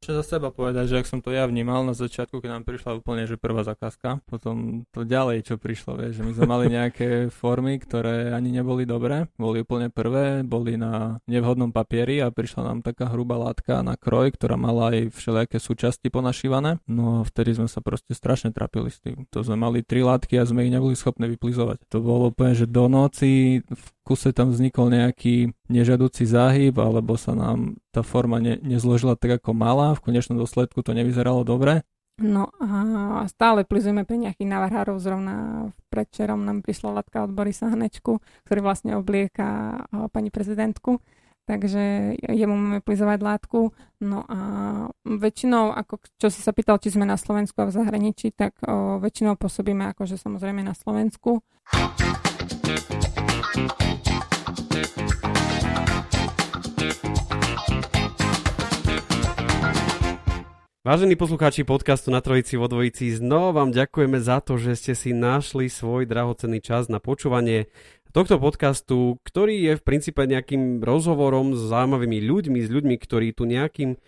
Čo za seba povedať, že ak som to ja vnímal na začiatku, keď nám prišla úplne že prvá zakázka, potom to ďalej, čo prišlo, vieš, že my sme mali nejaké formy, ktoré ani neboli dobré, boli úplne prvé, boli na nevhodnom papieri a prišla nám taká hrubá látka na kroj, ktorá mala aj všelijaké súčasti ponašívané. No a vtedy sme sa proste strašne trapili s tým. To sme mali tri látky a sme ich neboli schopní vyplizovať. To bolo úplne, že do noci v kuse tam vznikol nejaký nežadúci záhyb, alebo sa nám tá forma ne, nezložila tak, ako mala. V konečnom dôsledku to nevyzeralo dobre. No a stále plizujeme pre nejakých navrhárov. Zrovna predčerom nám prišla latka od Borisa Hnečku, ktorý vlastne oblieka pani prezidentku. Takže jemu máme plizovať látku. No a väčšinou, ako čo si sa pýtal, či sme na Slovensku a v zahraničí, tak o, väčšinou pôsobíme akože samozrejme na Slovensku. Vážení poslucháči podcastu na Trojici vo Dvojici, znova vám ďakujeme za to, že ste si našli svoj drahocenný čas na počúvanie tohto podcastu, ktorý je v princípe nejakým rozhovorom s zaujímavými ľuďmi, s ľuďmi, ktorí tu nejakým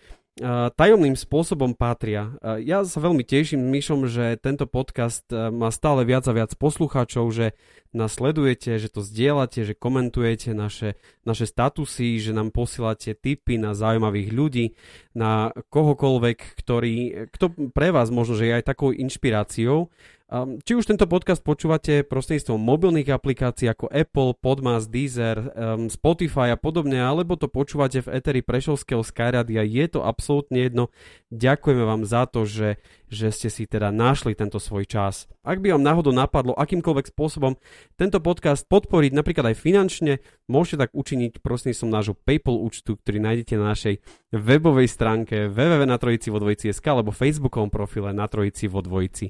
tajomným spôsobom patria. Ja sa veľmi teším, Myšom, že tento podcast má stále viac a viac poslucháčov, že nás sledujete, že to zdieľate, že komentujete naše, naše statusy, že nám posielate tipy na zaujímavých ľudí, na kohokoľvek, ktorý, kto pre vás možno, že je aj takou inšpiráciou. Um, či už tento podcast počúvate prostredníctvom mobilných aplikácií ako Apple, Podmas, Deezer, um, Spotify a podobne, alebo to počúvate v Eteri Prešovského Skyradia, je to absolútne jedno. Ďakujeme vám za to, že, že ste si teda našli tento svoj čas. Ak by vám náhodou napadlo akýmkoľvek spôsobom tento podcast podporiť, napríklad aj finančne, môžete tak učiniť prostredníctvom nášho PayPal účtu, ktorý nájdete na našej webovej stránke www.natrojici.sk alebo facebookovom profile na Trojici vo Dvojici.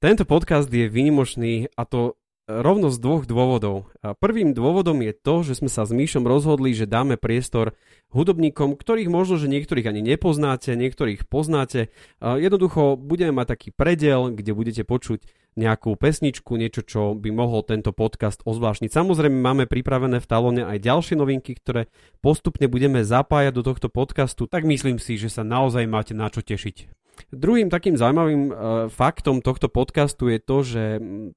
Tento podcast je výnimočný a to rovno z dvoch dôvodov. Prvým dôvodom je to, že sme sa s Míšom rozhodli, že dáme priestor hudobníkom, ktorých možno, že niektorých ani nepoznáte, niektorých poznáte. Jednoducho budeme mať taký predel, kde budete počuť nejakú pesničku, niečo, čo by mohol tento podcast ozvláštniť. Samozrejme máme pripravené v talóne aj ďalšie novinky, ktoré postupne budeme zapájať do tohto podcastu, tak myslím si, že sa naozaj máte na čo tešiť. Druhým takým zaujímavým uh, faktom tohto podcastu je to, že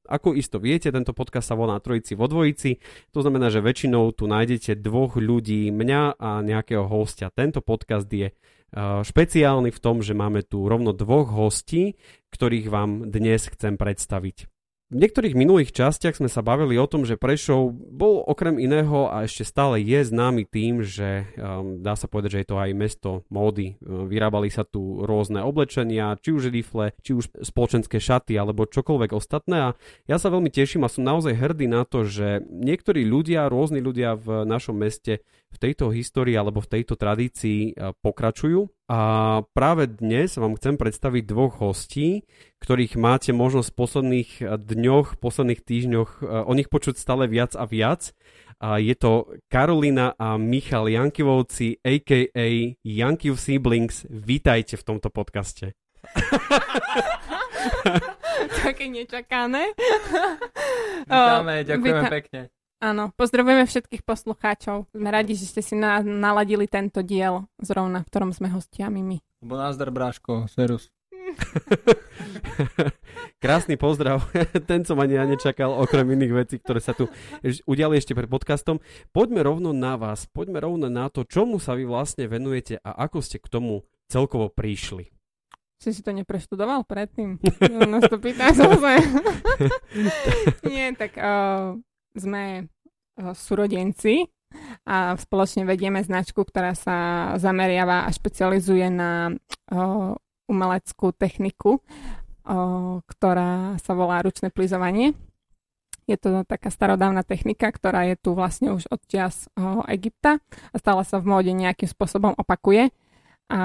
ako isto viete, tento podcast sa volá Trojici vo dvojici. To znamená, že väčšinou tu nájdete dvoch ľudí, mňa a nejakého hostia. Tento podcast je uh, špeciálny v tom, že máme tu rovno dvoch hostí, ktorých vám dnes chcem predstaviť. V niektorých minulých častiach sme sa bavili o tom, že Prešov bol okrem iného a ešte stále je známy tým, že um, dá sa povedať, že je to aj mesto módy. Um, vyrábali sa tu rôzne oblečenia, či už rifle, či už spoločenské šaty alebo čokoľvek ostatné a ja sa veľmi teším a som naozaj hrdý na to, že niektorí ľudia, rôzni ľudia v našom meste v tejto histórii alebo v tejto tradícii uh, pokračujú a práve dnes vám chcem predstaviť dvoch hostí, ktorých máte možnosť v posledných dňoch, posledných týždňoch e, o nich počuť stále viac a viac. A je to Karolina a Michal Jankivovci, a.k.a. Jankiv Siblings. Vítajte v tomto podcaste. Také nečakané. Vítame, ďakujeme Víta- pekne. Áno, pozdravujeme všetkých poslucháčov. Sme radi, že ste si na, naladili tento diel zrovna, v ktorom sme hostiami my. Bo názdar, Bráško, serus. Krásny pozdrav. Ten som ani ja nečakal, okrem iných vecí, ktoré sa tu udiali ešte pred podcastom. Poďme rovno na vás. Poďme rovno na to, čomu sa vy vlastne venujete a ako ste k tomu celkovo prišli. Si si to nepreštudoval predtým? Nás to pýtaj Nie, tak uh, sme súrodenci a spoločne vedieme značku, ktorá sa zameriava a špecializuje na uh, umeleckú techniku, uh, ktorá sa volá ručné plizovanie. Je to taká starodávna technika, ktorá je tu vlastne už od čias Egypta a stále sa v móde nejakým spôsobom opakuje. A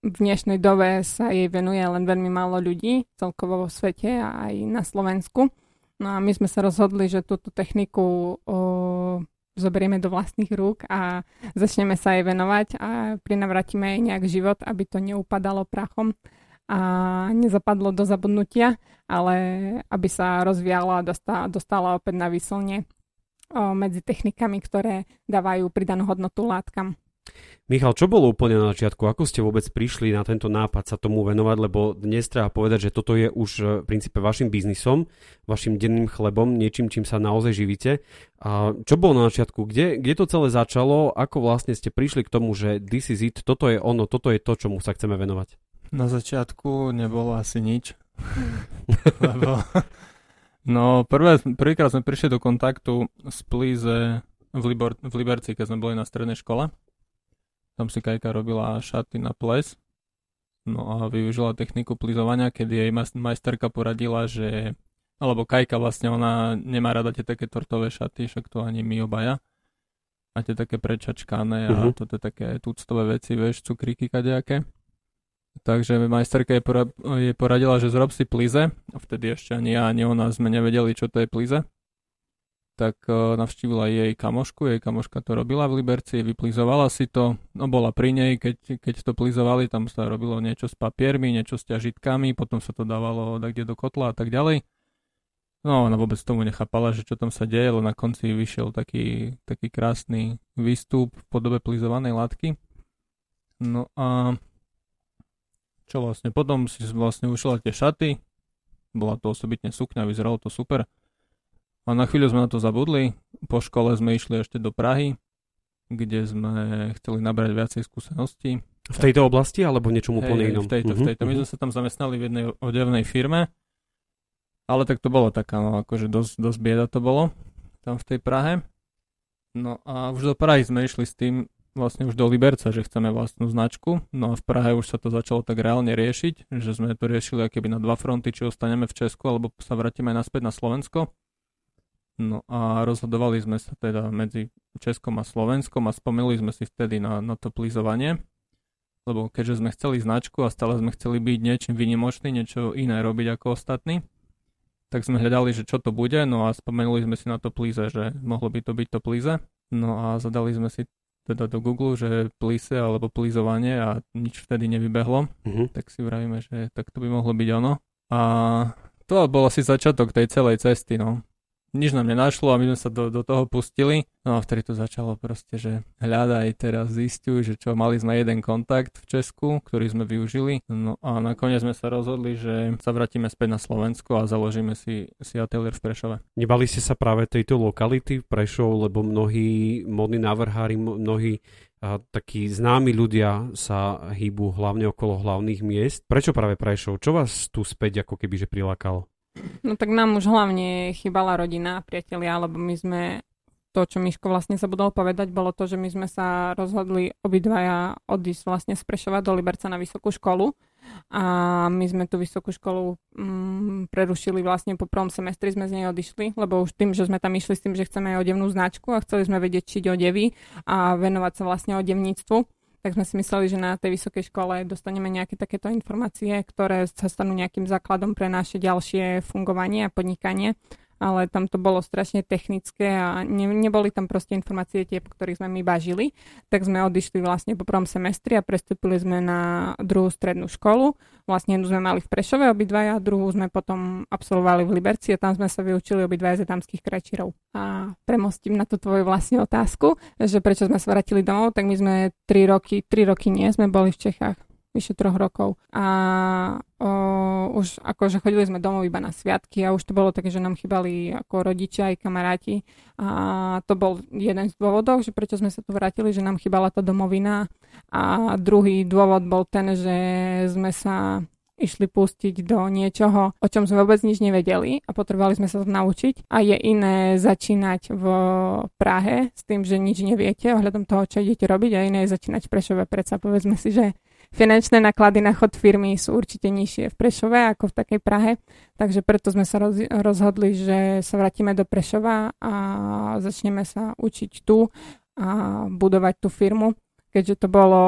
v dnešnej dobe sa jej venuje len veľmi málo ľudí, celkovo vo svete a aj na Slovensku. No a my sme sa rozhodli, že túto techniku o, zoberieme do vlastných rúk a začneme sa jej venovať a prinavratíme jej nejak život, aby to neupadalo prachom a nezapadlo do zabudnutia, ale aby sa rozvíjala a dostala, dostala opäť na výslne medzi technikami, ktoré dávajú pridanú hodnotu látkam. Michal, čo bolo úplne na začiatku? Ako ste vôbec prišli na tento nápad sa tomu venovať? Lebo dnes treba povedať, že toto je už e, v princípe vašim biznisom, vašim denným chlebom, niečím, čím sa naozaj živíte. A čo bolo na začiatku? Kde, kde to celé začalo? Ako vlastne ste prišli k tomu, že this is it, toto je ono, toto je to, čomu sa chceme venovať? Na začiatku nebolo asi nič. Lebo, no prvé, prvýkrát sme prišli do kontaktu s Plíze v, Libor, v Liberci, keď sme boli na strednej škole. Tam si Kajka robila šaty na ples. No a využila techniku plizovania, kedy jej majsterka poradila, že alebo Kajka vlastne, ona nemá rada tie také tortové šaty, však to ani my obaja. A tie také prečačkané uh-huh. a mhm. toto také tuctové veci, vieš, cukríky kadejaké. Takže majsterka jej, pora- jej poradila, že zrob si plize. A vtedy ešte ani ja, ani ona sme nevedeli, čo to je plize tak uh, navštívila jej kamošku, jej kamoška to robila v Liberci, vyplizovala si to, no bola pri nej, keď, keď to plizovali, tam sa robilo niečo s papiermi, niečo s ťažitkami, potom sa to dávalo kde do kotla a tak ďalej. No ona vôbec tomu nechápala, že čo tam sa deje, na konci vyšiel taký, taký krásny výstup v podobe plizovanej látky. No a čo vlastne, potom si vlastne ušla tie šaty, bola to osobitne sukňa, vyzeralo to super. A na chvíľu sme na to zabudli. Po škole sme išli ešte do Prahy, kde sme chceli nabrať viacej skúseností. V tejto oblasti alebo niečom úplne inom? V tejto, uh-huh, v mhm, tejto. My uh-huh. sme sa tam zamestnali v jednej odevnej firme, ale tak to bolo taká, no akože dosť, dosť bieda to bolo tam v tej Prahe. No a už do Prahy sme išli s tým, vlastne už do Liberca, že chceme vlastnú značku. No a v Prahe už sa to začalo tak reálne riešiť, že sme to riešili keby na dva fronty, či ostaneme v Česku, alebo sa vrátime naspäť na Slovensko. No a rozhodovali sme sa teda medzi Českom a Slovenskom a spomenuli sme si vtedy na, na to plízovanie, lebo keďže sme chceli značku a stále sme chceli byť niečím vynimočný, niečo iné robiť ako ostatní, tak sme hľadali, že čo to bude, no a spomenuli sme si na to plíze, že mohlo by to byť to plíze. No a zadali sme si teda do Google, že plíse alebo plízovanie a nič vtedy nevybehlo, uh-huh. tak si vravíme, že tak to by mohlo byť ono. A to bol asi začiatok tej celej cesty, no nič nám nenašlo a my sme sa do, do toho pustili. No a vtedy to začalo proste, že hľadaj teraz zistuj, že čo, mali sme jeden kontakt v Česku, ktorý sme využili. No a nakoniec sme sa rozhodli, že sa vrátime späť na Slovensko a založíme si, si ateliér v Prešove. Nebali ste sa práve tejto lokality v Prešov, lebo mnohí modní návrhári, mnohí a takí známi ľudia sa hýbu hlavne okolo hlavných miest. Prečo práve Prešov? Čo vás tu späť ako keby že prilákalo? No tak nám už hlavne chýbala rodina, priatelia, lebo my sme to, čo Miško vlastne sa budol povedať, bolo to, že my sme sa rozhodli obidvaja odísť vlastne z Prešova do Liberca na vysokú školu. A my sme tú vysokú školu mm, prerušili vlastne po prvom semestri sme z nej odišli, lebo už tým, že sme tam išli s tým, že chceme odevnú značku a chceli sme vedieť čiť odevy a venovať sa vlastne odevníctvu, tak sme si mysleli, že na tej vysokej škole dostaneme nejaké takéto informácie, ktoré sa stanú nejakým základom pre naše ďalšie fungovanie a podnikanie ale tam to bolo strašne technické a ne, neboli tam proste informácie tie, po ktorých sme my bažili. Tak sme odišli vlastne po prvom semestri a prestúpili sme na druhú strednú školu. Vlastne jednu sme mali v Prešove obidvaja, druhú sme potom absolvovali v Liberci a tam sme sa vyučili obidvaja z tamských krajčírov. A premostím na tú tvoju vlastne otázku, že prečo sme sa vrátili domov, tak my sme 3 roky, 3 roky nie, sme boli v Čechách vyše troch rokov. A o, už akože chodili sme domov iba na sviatky a už to bolo také, že nám chýbali ako rodičia aj kamaráti. A to bol jeden z dôvodov, že prečo sme sa tu vrátili, že nám chýbala tá domovina. A druhý dôvod bol ten, že sme sa išli pustiť do niečoho, o čom sme vôbec nič nevedeli a potrebovali sme sa to naučiť. A je iné začínať v Prahe s tým, že nič neviete ohľadom toho, čo idete robiť a iné je začínať v Prešove. Predsa povedzme si, že finančné náklady na chod firmy sú určite nižšie v Prešove ako v takej Prahe, takže preto sme sa roz, rozhodli, že sa vrátime do Prešova a začneme sa učiť tu a budovať tú firmu. Keďže to bolo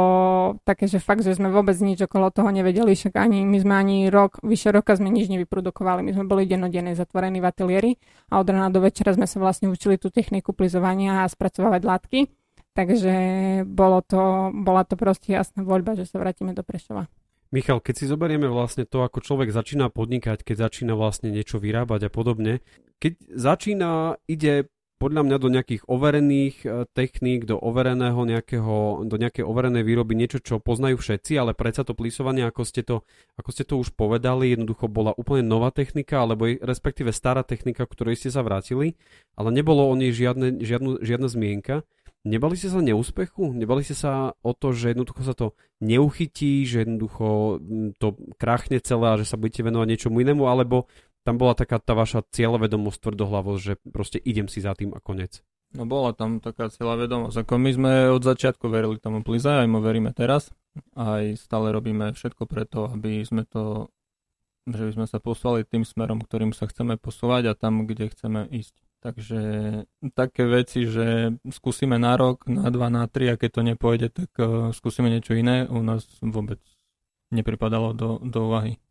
také, že fakt, že sme vôbec nič okolo toho nevedeli, však ani my sme ani rok, vyše roka sme nič nevyprodukovali, my sme boli denodenne zatvorení v ateliéri a od rána do večera sme sa vlastne učili tú techniku plizovania a spracovávať látky, takže bolo to, bola to proste jasná voľba, že sa vrátime do Prešova. Michal, keď si zoberieme vlastne to, ako človek začína podnikať, keď začína vlastne niečo vyrábať a podobne, keď začína, ide podľa mňa do nejakých overených e, techník, do overeného nejakého, do nejakej overenej výroby, niečo, čo poznajú všetci, ale predsa to plisovanie, ako ste to, ako ste to už povedali, jednoducho bola úplne nová technika, alebo respektíve stará technika, ktorej ste sa vrátili, ale nebolo o nej žiadne, žiadnu, žiadna zmienka. Nebali ste sa neúspechu? Nebali ste sa o to, že jednoducho sa to neuchytí, že jednoducho to krachne celé a že sa budete venovať niečomu inému, alebo tam bola taká tá vaša cieľavedomosť, tvrdohlavosť, že proste idem si za tým a konec. No bola tam taká vedomosť. Ako my sme od začiatku verili tomu Pliza, aj mu veríme teraz. Aj stále robíme všetko preto, aby sme to že by sme sa poslali tým smerom, ktorým sa chceme posúvať a tam, kde chceme ísť. Takže také veci, že skúsime na rok, na dva, na tri a keď to nepôjde, tak uh, skúsime niečo iné, u nás vôbec nepripadalo do, do úvahy.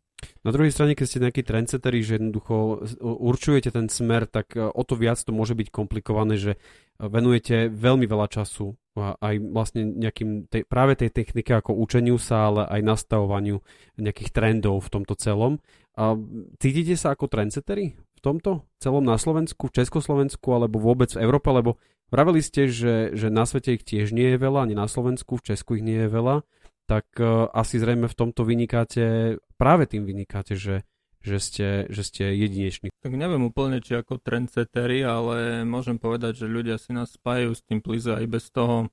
Na druhej strane, keď ste nejakí trendsetteri, že jednoducho určujete ten smer, tak e, o to viac to môže byť komplikované, že e, venujete veľmi veľa času aj vlastne nejakým tej, práve tej technike ako učeniu sa, ale aj nastavovaniu nejakých trendov v tomto celom. A cítite sa ako trendsetteri v tomto celom na Slovensku, v Československu alebo vôbec v Európe, lebo vraveli ste, že, že na svete ich tiež nie je veľa, ani na Slovensku, v Česku ich nie je veľa tak uh, asi zrejme v tomto vynikáte, práve tým vynikáte, že, že, ste, že ste jedineční. Tak neviem úplne, či ako trendsettery, ale môžem povedať, že ľudia si nás spájajú s tým plize aj bez toho,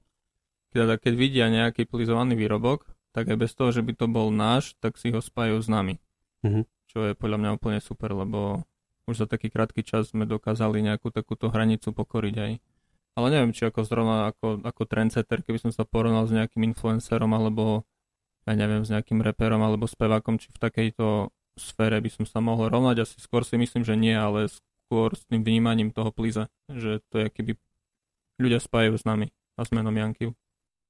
teda keď vidia nejaký plizovaný výrobok, tak aj bez toho, že by to bol náš, tak si ho spájajú s nami. Uh-huh. Čo je podľa mňa úplne super, lebo už za taký krátky čas sme dokázali nejakú takúto hranicu pokoriť aj. Ale neviem, či ako zrovna ako, ako trendsetter, keby som sa porovnal s nejakým influencerom alebo ja neviem, s nejakým reperom alebo spevákom, či v takejto sfére by som sa mohol rovnať. Asi skôr si myslím, že nie, ale skôr s tým vnímaním toho pliza, že to je keby ľudia spájajú s nami a s menom Janky.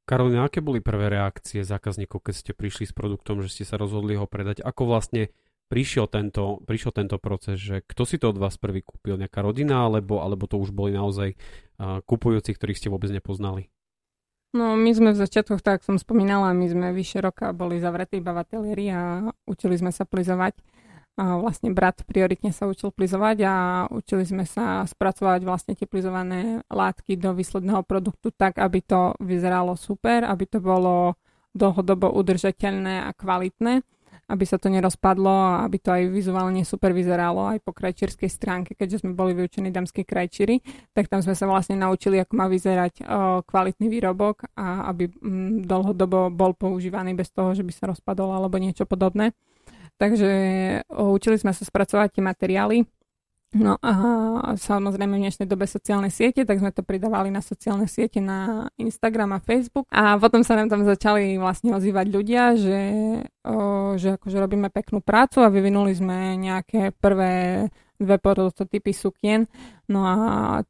Karolina, aké boli prvé reakcie zákazníkov, keď ste prišli s produktom, že ste sa rozhodli ho predať? Ako vlastne prišiel tento, prišiel tento proces, že kto si to od vás prvý kúpil, nejaká rodina, alebo, alebo to už boli naozaj uh, kupujúci, ktorých ste vôbec nepoznali? No my sme v začiatkoch, tak som spomínala, my sme vyše roka boli zavretí iba v a učili sme sa plizovať. A vlastne brat prioritne sa učil plizovať a učili sme sa spracovať vlastne tie plizované látky do výsledného produktu tak, aby to vyzeralo super, aby to bolo dlhodobo udržateľné a kvalitné aby sa to nerozpadlo a aby to aj vizuálne super vyzeralo aj po krajčírskej stránke, keďže sme boli vyučení damskí krajčíri, tak tam sme sa vlastne naučili, ako má vyzerať kvalitný výrobok a aby mm, dlhodobo bol používaný bez toho, že by sa rozpadol alebo niečo podobné. Takže učili sme sa spracovať tie materiály No a samozrejme v dnešnej dobe sociálne siete, tak sme to pridávali na sociálne siete na Instagram a Facebook a potom sa nám tam začali vlastne ozývať ľudia, že, o, že akože robíme peknú prácu a vyvinuli sme nejaké prvé dve prototypy sukien. No a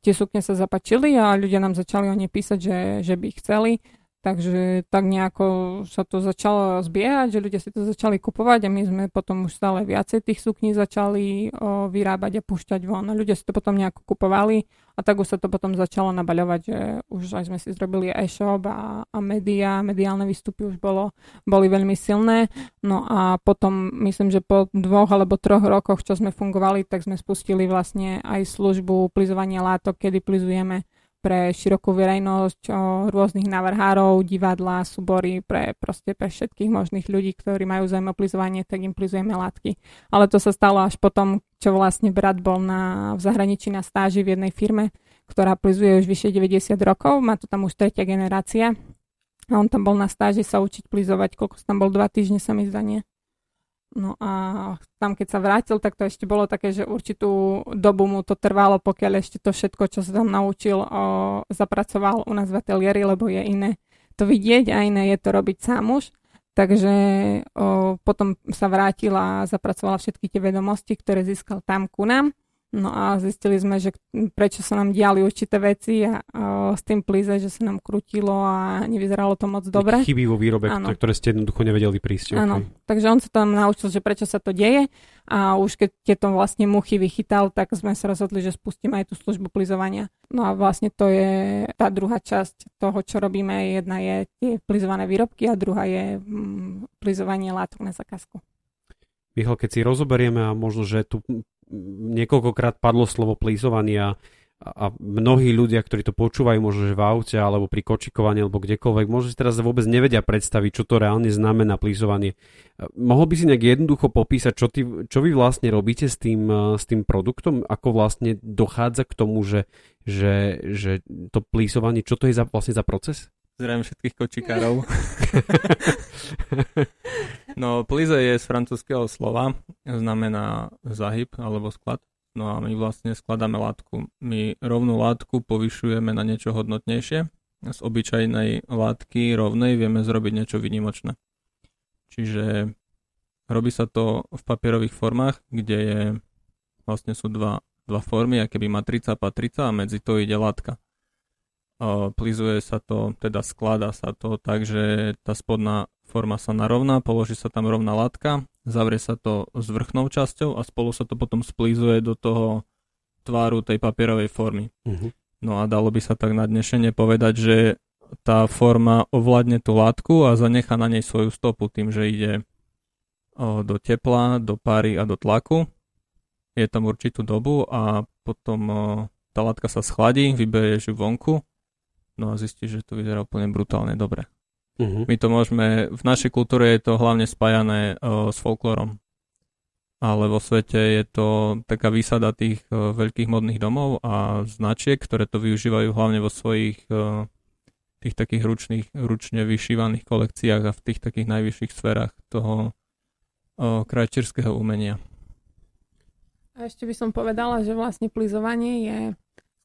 tie sukne sa zapačili a ľudia nám začali o ne písať, že, že by chceli. Takže tak nejako sa to začalo zbiehať, že ľudia si to začali kupovať a my sme potom už stále viacej tých sukní začali o, vyrábať a púšťať von. A ľudia si to potom nejako kupovali a tak už sa to potom začalo nabaľovať, že už aj sme si zrobili e-shop a, a média, mediálne výstupy už bolo, boli veľmi silné. No a potom myslím, že po dvoch alebo troch rokoch, čo sme fungovali, tak sme spustili vlastne aj službu plizovania látok, kedy plizujeme pre širokú verejnosť, rôznych navrhárov, divadla, súbory, pre, proste pre všetkých možných ľudí, ktorí majú záujem tak im plizujeme látky. Ale to sa stalo až potom, čo vlastne brat bol na, v zahraničí na stáži v jednej firme, ktorá plizuje už vyše 90 rokov, má to tam už tretia generácia. A on tam bol na stáži sa učiť plizovať, koľko tam bol, dva týždne sa mi zdanie. No a tam, keď sa vrátil, tak to ešte bolo také, že určitú dobu mu to trvalo, pokiaľ ešte to všetko, čo sa tam naučil, o, zapracoval u nás v ateliéri, lebo je iné to vidieť a iné je to robiť sám už. Takže o, potom sa vrátila a zapracovala všetky tie vedomosti, ktoré získal tam ku nám No a zistili sme, že prečo sa nám diali určité veci a, a s tým plíze, že sa nám krutilo a nevyzeralo to moc dobre. Chyby vo výrobe, ano. ktoré ste jednoducho nevedeli prísť. Áno, okay. takže on sa tam naučil, že prečo sa to deje a už keď tieto vlastne muchy vychytal, tak sme sa rozhodli, že spustíme aj tú službu plizovania. No a vlastne to je tá druhá časť toho, čo robíme. Jedna je tie plizované výrobky a druhá je mm, plizovanie látok na zakázku. Michal, keď si rozoberieme a možno, že tu niekoľkokrát padlo slovo plízovania a mnohí ľudia, ktorí to počúvajú možno, že v aute alebo pri kočikovaní alebo kdekoľvek, možno si teraz vôbec nevedia predstaviť, čo to reálne znamená plízovanie. Mohol by si nejak jednoducho popísať, čo, ty, čo vy vlastne robíte s tým, s tým produktom, ako vlastne dochádza k tomu, že, že, že to plízovanie, čo to je za, vlastne za proces? Zdravím všetkých kočikárov. no, plize je z francúzského slova, znamená zahyb alebo sklad. No a my vlastne skladáme látku. My rovnú látku povyšujeme na niečo hodnotnejšie. Z obyčajnej látky rovnej vieme zrobiť niečo vynimočné. Čiže robí sa to v papierových formách, kde je, vlastne sú dva, dva formy, aké by matrica a patrica a medzi to ide látka plizuje sa to, teda skladá sa to tak, že tá spodná forma sa narovná, položí sa tam rovná látka, zavrie sa to s vrchnou časťou a spolu sa to potom splízuje do toho tváru tej papierovej formy. Uh-huh. No a dalo by sa tak na dnešenie povedať, že tá forma ovládne tú látku a zanecha na nej svoju stopu tým, že ide do tepla, do páry a do tlaku. Je tam určitú dobu a potom tá látka sa schladí, vyberieš ju vonku no a zistíš, že to vyzerá úplne brutálne dobre. Uh-huh. My to môžeme, v našej kultúre je to hlavne spájané uh, s folklorom. Ale vo svete je to taká výsada tých uh, veľkých modných domov a značiek, ktoré to využívajú hlavne vo svojich uh, tých takých ručných, ručne vyšívaných kolekciách a v tých takých najvyšších sférach toho uh, krajčírskeho umenia. A ešte by som povedala, že vlastne plizovanie je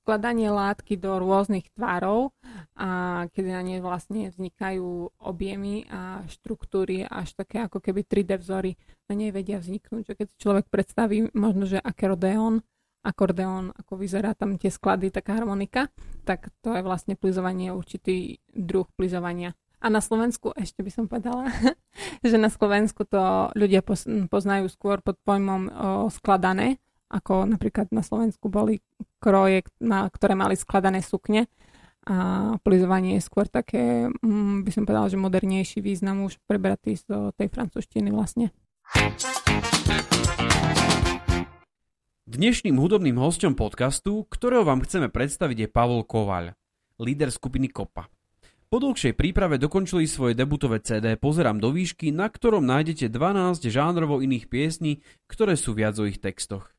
skladanie látky do rôznych tvarov a kedy na ne vlastne vznikajú objemy a štruktúry až také ako keby 3D vzory na nej vedia vzniknúť. Že keď si človek predstaví možno, že akordeón, akordeón, ako vyzerá tam tie sklady, taká harmonika, tak to je vlastne plizovanie, určitý druh plizovania. A na Slovensku, ešte by som povedala, že na Slovensku to ľudia poznajú skôr pod pojmom o, skladané, ako napríklad na Slovensku boli kroje, na, ktoré mali skladané sukne a plizovanie je skôr také, mm, by som povedala, že modernejší význam už prebratý z tej francúzštiny vlastne. Dnešným hudobným hostom podcastu, ktorého vám chceme predstaviť je Pavol Kovaľ, líder skupiny Kopa. Po dlhšej príprave dokončili svoje debutové CD Pozerám do výšky, na ktorom nájdete 12 žánrovo iných piesní, ktoré sú viac o ich textoch.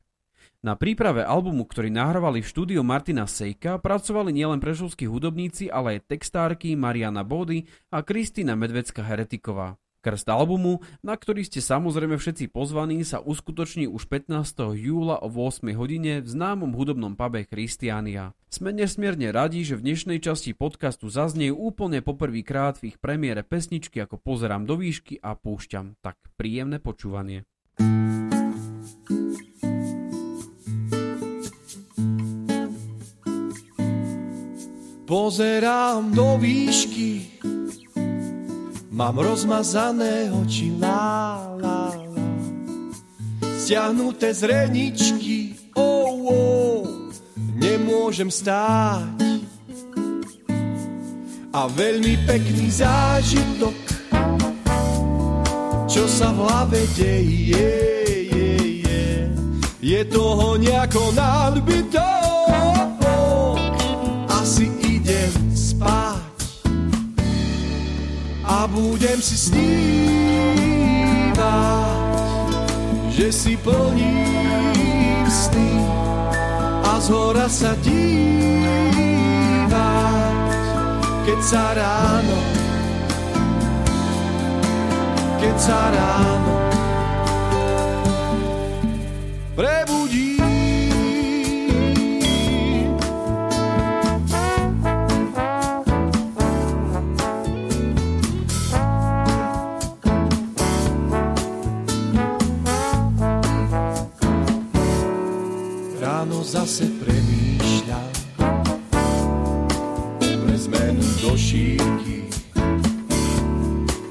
Na príprave albumu, ktorý nahrávali v štúdiu Martina Sejka, pracovali nielen prešovskí hudobníci, ale aj textárky Mariana Body a Kristýna Medvecka Heretiková. Krst albumu, na ktorý ste samozrejme všetci pozvaní, sa uskutoční už 15. júla o 8 hodine v známom hudobnom pube Christiania. Sme nesmierne radi, že v dnešnej časti podcastu zaznie úplne poprvýkrát v ich premiére pesničky ako Pozerám do výšky a púšťam. Tak príjemné počúvanie. Pozerám do výšky, mám rozmazané oči, lá, lá, lá. Stiahnuté z reničky, oh, oh, nemôžem stáť. A veľmi pekný zážitok, čo sa v hlave deje, je, je, je toho nejako nadbytok. Budem si snívať, že si plním sny a z hora sa dívať, keď sa ráno, keď sa ráno zase premýšľam pre zmenu do šíky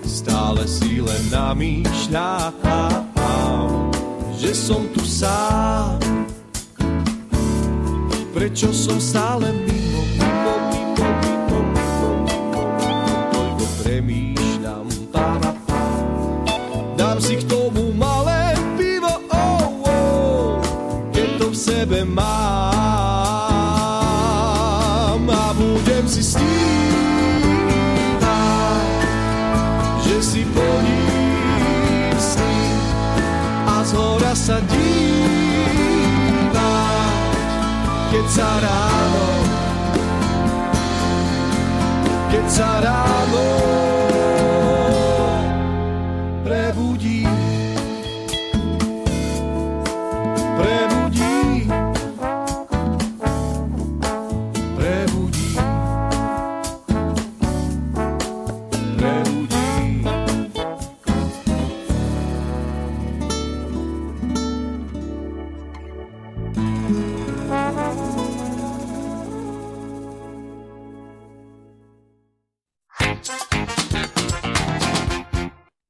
stále si len namýšľam že som tu sám. Prečo som stále mimo keď sa ráno. Keď sa ráno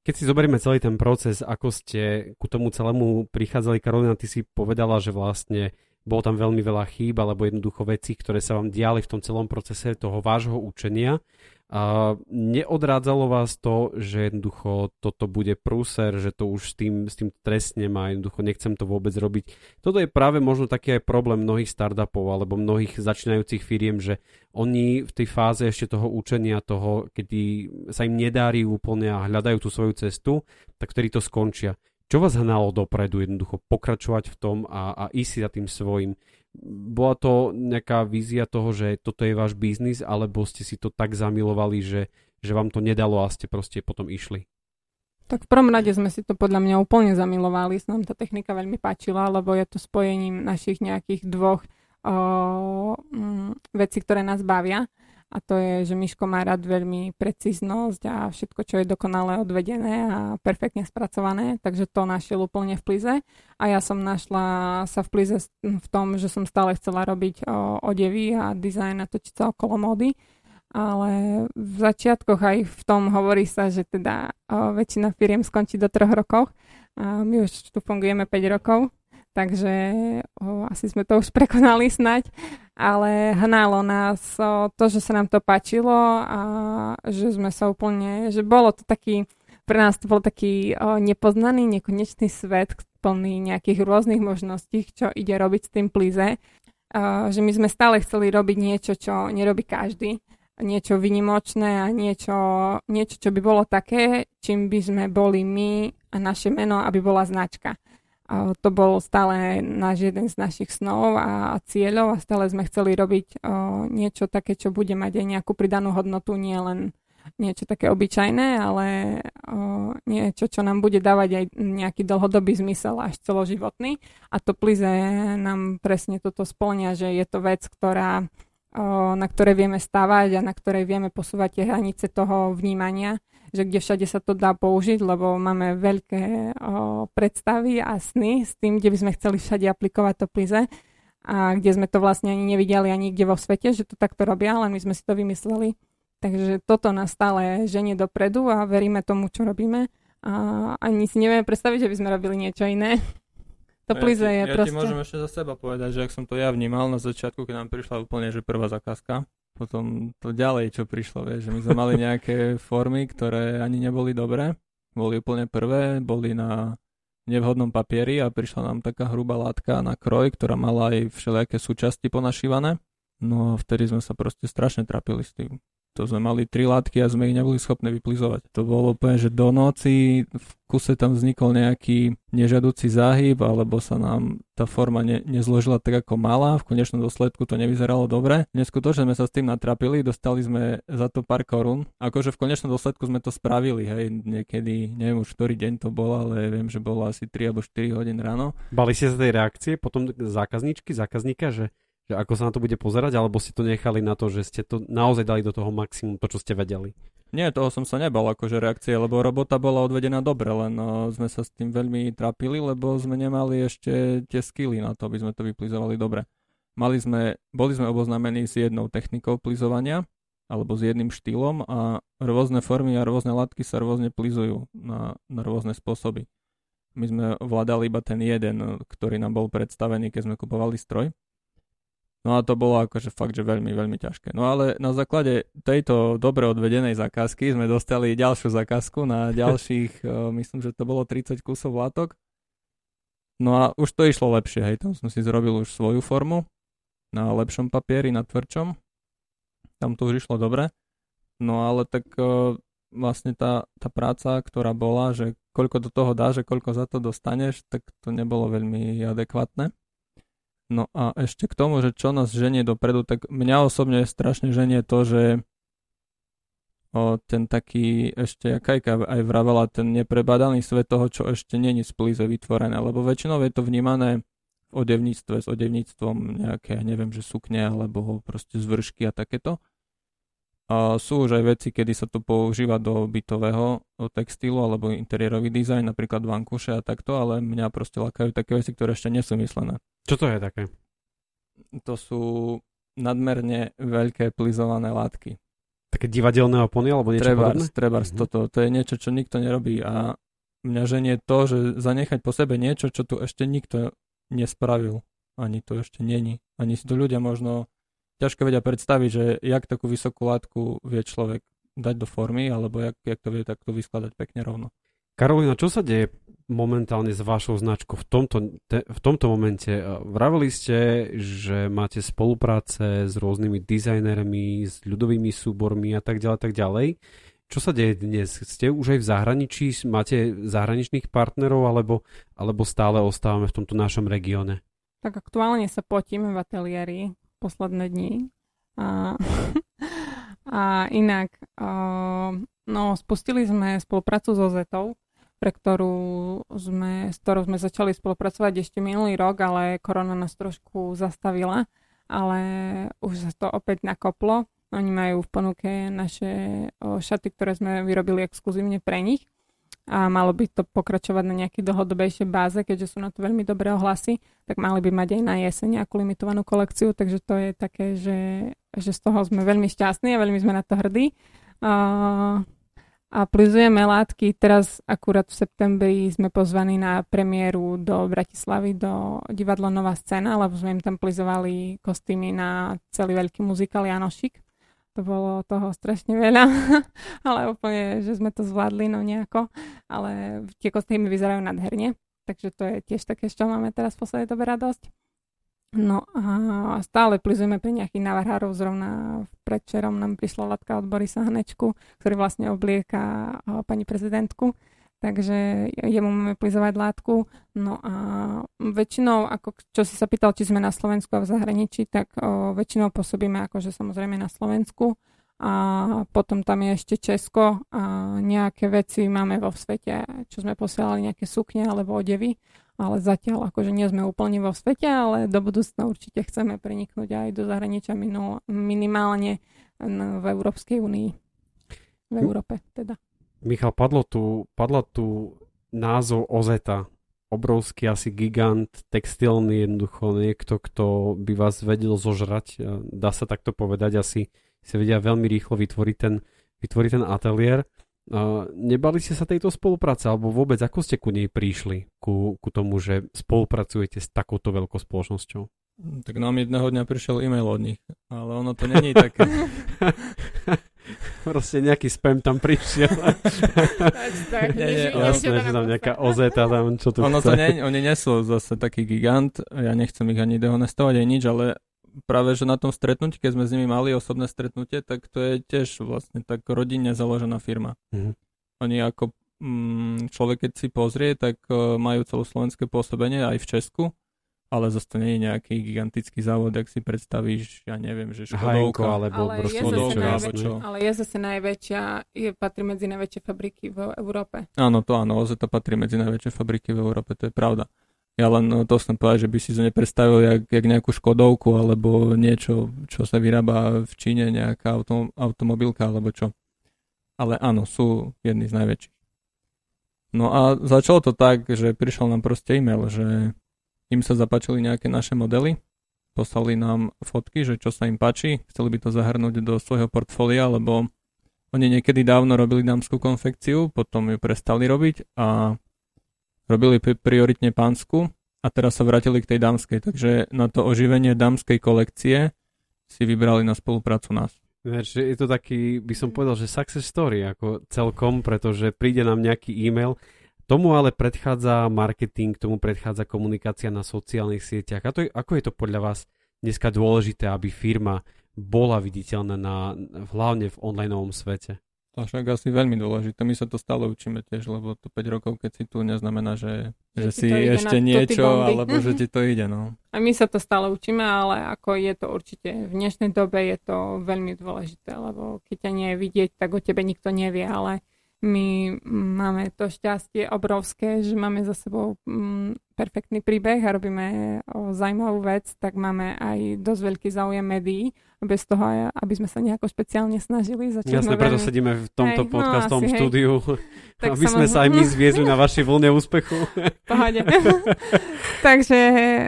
Keď si zoberieme celý ten proces, ako ste ku tomu celému prichádzali, Karolina, ty si povedala, že vlastne bolo tam veľmi veľa chýb alebo jednoducho veci, ktoré sa vám diali v tom celom procese toho vášho učenia. A neodrádzalo vás to, že jednoducho toto bude prúser, že to už s tým, s tým trestnem a jednoducho nechcem to vôbec robiť. Toto je práve možno taký aj problém mnohých startupov alebo mnohých začínajúcich firiem, že oni v tej fáze ešte toho učenia, toho, kedy sa im nedári úplne a hľadajú tú svoju cestu, tak vtedy to skončia. Čo vás hnalo dopredu jednoducho pokračovať v tom a, a ísť za tým svojim? Bola to nejaká vízia toho, že toto je váš biznis, alebo ste si to tak zamilovali, že, že vám to nedalo a ste proste potom išli? Tak v prvom rade sme si to podľa mňa úplne zamilovali, sa nám tá technika veľmi páčila, lebo je to spojením našich nejakých dvoch o, mm, vecí, ktoré nás bavia. A to je, že Miško má rád veľmi precíznosť a všetko, čo je dokonale odvedené a perfektne spracované, takže to našiel úplne v Plize. A ja som našla sa v Plize v tom, že som stále chcela robiť odevy a dizajn a točiť sa okolo módy. Ale v začiatkoch aj v tom hovorí sa, že teda väčšina firiem skončí do troch rokov. A my už tu fungujeme 5 rokov, takže o, asi sme to už prekonali snať, ale hnalo nás o, to, že sa nám to páčilo a že sme sa úplne, že bolo to taký, pre nás to bol taký o, nepoznaný, nekonečný svet, plný nejakých rôznych možností, čo ide robiť s tým plize, a, že my sme stále chceli robiť niečo, čo nerobí každý, niečo vynimočné a niečo, niečo, čo by bolo také, čím by sme boli my a naše meno, aby bola značka. To bol stále náš jeden z našich snov a, cieľov a stále sme chceli robiť niečo také, čo bude mať aj nejakú pridanú hodnotu, nie len niečo také obyčajné, ale niečo, čo nám bude dávať aj nejaký dlhodobý zmysel až celoživotný. A to plize nám presne toto splňa, že je to vec, ktorá, na ktorej vieme stavať a na ktorej vieme posúvať tie hranice toho vnímania že kde všade sa to dá použiť, lebo máme veľké o, predstavy a sny s tým, kde by sme chceli všade aplikovať to plize a kde sme to vlastne ani nevideli ani nikde vo svete, že to takto robia, ale my sme si to vymysleli. Takže toto nás stále ženie dopredu a veríme tomu, čo robíme a ani si nevieme predstaviť, že by sme robili niečo iné. To plize ja ti, je ja proste... ti môžem ešte za seba povedať, že ak som to ja vnímal na začiatku, keď nám prišla úplne že prvá zakázka, potom to ďalej, čo prišlo, vieš, že my sme mali nejaké formy, ktoré ani neboli dobré, boli úplne prvé, boli na nevhodnom papieri a prišla nám taká hrubá látka na kroj, ktorá mala aj všelijaké súčasti ponašívané. No a vtedy sme sa proste strašne trapili s tým. To sme mali tri látky a sme ich neboli schopní vyplizovať. To bolo úplne, že do noci v kuse tam vznikol nejaký nežadúci záhyb, alebo sa nám tá forma ne, nezložila tak, ako mala. V konečnom dôsledku to nevyzeralo dobre. Neskutočne sme sa s tým natrapili, dostali sme za to pár korún. Akože v konečnom dôsledku sme to spravili, hej, niekedy, neviem už ktorý deň to bolo, ale viem, že bolo asi 3 alebo 4 hodín ráno. Bali ste sa tej reakcie potom zákazníčky, zákazníka, že že ako sa na to bude pozerať, alebo ste to nechali na to, že ste to naozaj dali do toho maximum, to, čo ste vedeli? Nie, toho som sa nebal akože reakcie, lebo robota bola odvedená dobre, len no, sme sa s tým veľmi trápili, lebo sme nemali ešte tie skily na to, aby sme to vyplizovali dobre. mali sme, boli sme oboznámení s jednou technikou plizovania, alebo s jedným štýlom a rôzne formy a rôzne látky sa rôzne plizujú na, na rôzne spôsoby. My sme vládali iba ten jeden, ktorý nám bol predstavený, keď sme kupovali stroj. No a to bolo akože fakt, že veľmi, veľmi ťažké. No ale na základe tejto dobre odvedenej zakázky sme dostali ďalšiu zakázku na ďalších, myslím, že to bolo 30 kusov látok. No a už to išlo lepšie, hej, tam som si zrobil už svoju formu na lepšom papieri, na tvrdšom tam to už išlo dobre. No ale tak uh, vlastne tá, tá práca, ktorá bola, že koľko do toho dá, že koľko za to dostaneš, tak to nebolo veľmi adekvátne. No a ešte k tomu, že čo nás ženie dopredu, tak mňa osobne strašne ženie to, že o, ten taký, ešte Kajka aj vravela, ten neprebadaný svet toho, čo ešte není z vytvorené, lebo väčšinou je to vnímané v odevníctve, s odevníctvom nejaké, neviem, že sukne alebo proste zvršky a takéto. A sú už aj veci, kedy sa to používa do bytového textilu alebo interiérový dizajn, napríklad vankuše a takto, ale mňa proste lakajú také veci, ktoré ešte nie sú myslené. Čo to je také? To sú nadmerne veľké plizované látky. Také divadelné opony alebo niečo trebárs, podobné? Trebárs, mm-hmm. toto. To je niečo, čo nikto nerobí a mňa ženie to, že zanechať po sebe niečo, čo tu ešte nikto nespravil. Ani to ešte není. Ani si to ľudia možno ťažko vedia predstaviť, že jak takú vysokú látku vie človek dať do formy, alebo jak, jak to vie takto vyskladať pekne rovno. Karolina, čo sa deje momentálne s vašou značkou v tomto, te, v tomto momente? Vravili ste, že máte spolupráce s rôznymi dizajnermi, s ľudovými súbormi a tak ďalej, tak ďalej. Čo sa deje dnes? Ste už aj v zahraničí? Máte zahraničných partnerov alebo, alebo stále ostávame v tomto našom regióne? Tak aktuálne sa potíme v ateliéri posledné dni. A, a inak, uh, no spustili sme spoluprácu so Zetou, pre ktorú sme, s ktorou sme začali spolupracovať ešte minulý rok, ale korona nás trošku zastavila, ale už sa to opäť nakoplo. Oni majú v ponuke naše šaty, ktoré sme vyrobili exkluzívne pre nich a malo by to pokračovať na nejakej dlhodobejšej báze, keďže sú na to veľmi dobré ohlasy, tak mali by mať aj na jeseň nejakú limitovanú kolekciu, takže to je také, že, že z toho sme veľmi šťastní a veľmi sme na to hrdí. A, a plizujeme látky. Teraz akurát v septembri sme pozvaní na premiéru do Bratislavy, do divadla Nová scéna, lebo sme im tam plizovali kostýmy na celý veľký muzikál Janošik to bolo toho strašne veľa, ale úplne, že sme to zvládli no nejako, ale tie kostýmy vyzerajú nadherne, takže to je tiež také, čo máme teraz v poslednej dobe radosť. No a stále plizujeme pri nejakých navrhárov, zrovna predčerom nám prišla latka od Borisa Hanečku, ktorý vlastne oblieka pani prezidentku takže jemu máme plizovať látku. No a väčšinou, ako čo si sa pýtal, či sme na Slovensku a v zahraničí, tak o, väčšinou pôsobíme akože samozrejme na Slovensku a potom tam je ešte Česko a nejaké veci máme vo svete, čo sme posielali nejaké sukne alebo odevy, ale zatiaľ akože nie sme úplne vo svete, ale do budúcna určite chceme preniknúť aj do zahraničia minimálne v Európskej únii. V Európe teda. Michal, padlo tu, padla tu názov Ozeta. Obrovský asi gigant, textilný jednoducho, niekto, kto by vás vedel zožrať, dá sa takto povedať, asi si vedia veľmi rýchlo vytvoriť ten, vytvoriť ten ateliér. Nebali ste sa tejto spolupráce, alebo vôbec ako ste ku nej prišli, ku, ku tomu, že spolupracujete s takouto veľkou spoločnosťou? Tak nám jedného dňa prišiel e-mail od nich, ale ono to není také. Proste nejaký spam tam prišiel. Jasné, že tam nejaká ozeta tam, čo tu ono chce. To nie, oni nie sú zase taký gigant, ja nechcem ich ani dehonestovať, ani nič, ale práve, že na tom stretnutí, keď sme s nimi mali osobné stretnutie, tak to je tiež vlastne tak rodinne založená firma. Mm-hmm. Oni ako mm, človek, keď si pozrie, tak uh, majú celoslovenské pôsobenie aj v Česku ale zase to nie je nejaký gigantický závod, ak si predstavíš, ja neviem, že Škodovka. alebo ale je, zase najväčšia, ale je zase najväčšia, je, patrí medzi najväčšie fabriky v Európe. Áno, to áno, to patrí medzi najväčšie fabriky v Európe, to je pravda. Ja len no, to som povedal, že by si to nepredstavil jak, jak nejakú Škodovku alebo niečo, čo sa vyrába v Číne, nejaká autom, automobilka alebo čo. Ale áno, sú jedni z najväčších. No a začalo to tak, že prišiel nám proste e-mail, že im sa zapáčili nejaké naše modely? Poslali nám fotky, že čo sa im páči, chceli by to zahrnúť do svojho portfólia, lebo oni niekedy dávno robili dámskú konfekciu, potom ju prestali robiť a robili prioritne pánsku a teraz sa vrátili k tej dámskej, takže na to oživenie dámskej kolekcie si vybrali na spoluprácu nás. Je to taký, by som povedal, že success story ako celkom, pretože príde nám nejaký e-mail, Tomu ale predchádza marketing, tomu predchádza komunikácia na sociálnych sieťach. A to je, ako je to podľa vás dneska dôležité, aby firma bola viditeľná na, hlavne v online svete? To však asi veľmi dôležité. My sa to stále učíme tiež, lebo to 5 rokov, keď si tu, neznamená, že, že, že si ešte niečo, alebo že ti to ide. No. A my sa to stále učíme, ale ako je to určite v dnešnej dobe je to veľmi dôležité, lebo keď ťa nie je vidieť, tak o tebe nikto nevie, ale my máme to šťastie obrovské, že máme za sebou mm, perfektný príbeh a robíme o zaujímavú vec, tak máme aj dosť veľký záujem médií, bez toho, aby sme sa nejako špeciálne snažili. Jasné, preto sedíme v tomto hej, no, podcastom no, štúdiu, tak aby sme sa aj my zviezli na vašej vlne úspechu. Pohode. Takže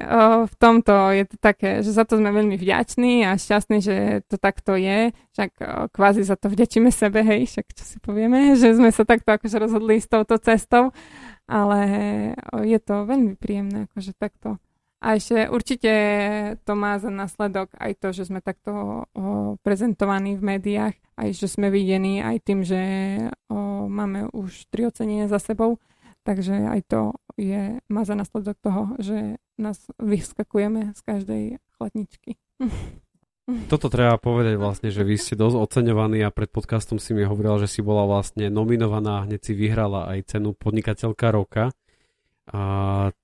o, v tomto je to také, že za to sme veľmi vďační a šťastní, že to takto je. Však o, kvázi za to vďačíme sebe, hej, však čo si povieme, že sme sa takto akože rozhodli s touto cestou ale je to veľmi príjemné, akože takto. A ešte určite to má za následok aj to, že sme takto o, prezentovaní v médiách, aj že sme videní aj tým, že o, máme už tri ocenenia za sebou, takže aj to je, má za následok toho, že nás vyskakujeme z každej chladničky. Toto treba povedať vlastne, že vy ste dosť oceňovaní a pred podcastom si mi hovorila, že si bola vlastne nominovaná a hneď si vyhrala aj cenu podnikateľka roka. A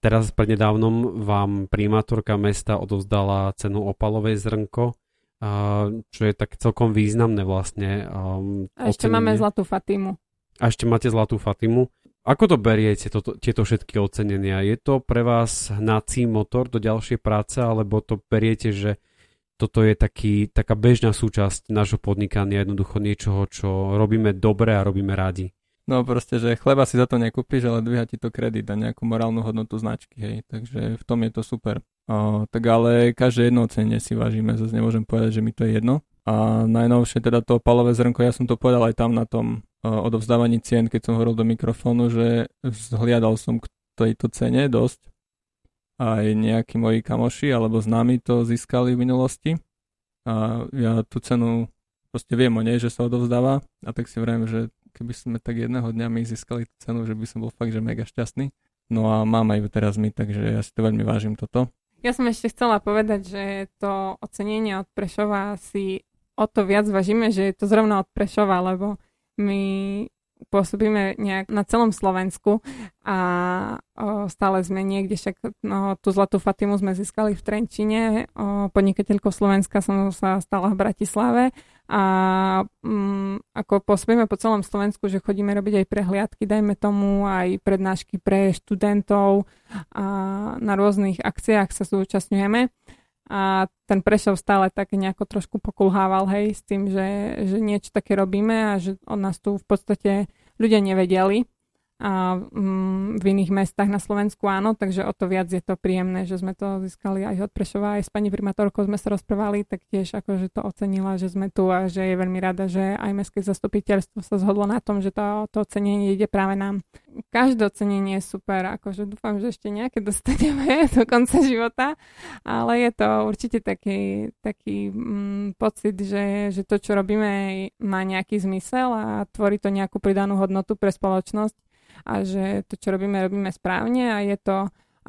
teraz prednedávnom vám primátorka mesta odovzdala cenu opalovej zrnko, a čo je tak celkom významné vlastne. A ešte ocenenie. máme zlatú Fatimu. A ešte máte zlatú Fatimu. Ako to beriete, toto, tieto všetky ocenenia? Je to pre vás hnací motor do ďalšej práce, alebo to beriete, že toto je taký, taká bežná súčasť nášho podnikania, jednoducho niečoho, čo robíme dobre a robíme radi. No proste, že chleba si za to nekúpiš, ale dvíha ti to kredit a nejakú morálnu hodnotu značky, hej. Takže v tom je to super. O, tak ale každé jedno ocenenie si vážime, zase nemôžem povedať, že mi to je jedno. A najnovšie teda to palové zrnko, ja som to povedal aj tam na tom o, odovzdávaní cien, keď som hovoril do mikrofónu, že zhliadal som k tejto cene dosť aj nejakí moji kamoši alebo známi to získali v minulosti. A ja tú cenu proste viem o nej, že sa odovzdáva a tak si vrajím, že keby sme tak jedného dňa my získali tú cenu, že by som bol fakt, že mega šťastný. No a mám aj teraz my, takže ja si to veľmi vážim toto. Ja som ešte chcela povedať, že to ocenenie od Prešova si o to viac vážime, že je to zrovna od Prešova, lebo my pôsobíme nejak na celom Slovensku a stále sme niekde, však no, tú Zlatú Fatimu sme získali v Trenčine, o, podnikateľkou Slovenska som sa stala v Bratislave a um, ako pôsobíme po celom Slovensku, že chodíme robiť aj prehliadky, dajme tomu aj prednášky pre študentov a na rôznych akciách sa zúčastňujeme a ten Prešov stále tak nejako trošku pokulhával, hej, s tým, že, že niečo také robíme a že od nás tu v podstate ľudia nevedeli a mm, v iných mestách na Slovensku áno, takže o to viac je to príjemné, že sme to získali aj od Prešova, aj s pani primátorkou sme sa rozprávali, tak tiež akože to ocenila, že sme tu a že je veľmi rada, že aj mestské zastupiteľstvo sa zhodlo na tom, že to, to ocenenie ide práve nám. Každé ocenenie je super, akože dúfam, že ešte nejaké dostaneme do konca života, ale je to určite taký, taký mm, pocit, že, že to, čo robíme, má nejaký zmysel a tvorí to nejakú pridanú hodnotu pre spoločnosť a že to, čo robíme, robíme správne a je to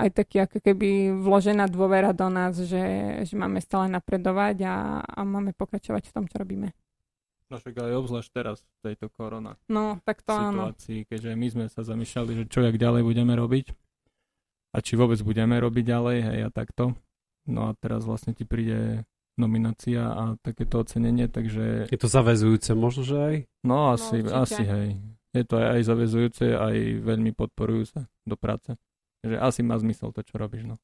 aj taký ako keby vložená dôvera do nás, že, že máme stále napredovať a, a máme pokračovať v tom, čo robíme. No však aj obzvlášť teraz v tejto korona no, tak to situácii, áno. keďže my sme sa zamýšľali, že čo jak ďalej budeme robiť a či vôbec budeme robiť ďalej, hej, a takto. No a teraz vlastne ti príde nominácia a takéto ocenenie, takže... Je to zavezujúce možno, že aj? No asi, no, asi hej je to aj zavezujúce, aj veľmi podporujúce do práce. Že asi má zmysel to, čo robíš. No.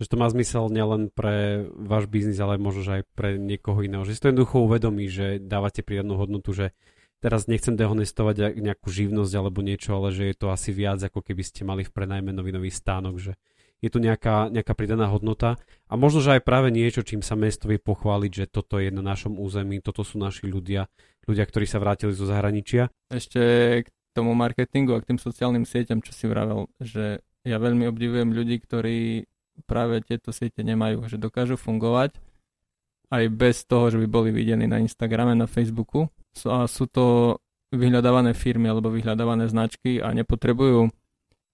Že to má zmysel nielen pre váš biznis, ale možno aj pre niekoho iného. Že si to jednoducho uvedomí, že dávate priadnu hodnotu, že teraz nechcem dehonestovať nejakú živnosť alebo niečo, ale že je to asi viac, ako keby ste mali v prenajme novinový stánok, že je tu nejaká, nejaká pridaná hodnota a možno, že aj práve niečo, čím sa mesto vie pochváliť, že toto je na našom území, toto sú naši ľudia, ľudia, ktorí sa vrátili zo zahraničia. Ešte k tomu marketingu a k tým sociálnym sieťam, čo si vravel, že ja veľmi obdivujem ľudí, ktorí práve tieto siete nemajú, že dokážu fungovať aj bez toho, že by boli videní na Instagrame, na Facebooku. A sú to vyhľadávané firmy alebo vyhľadávané značky a nepotrebujú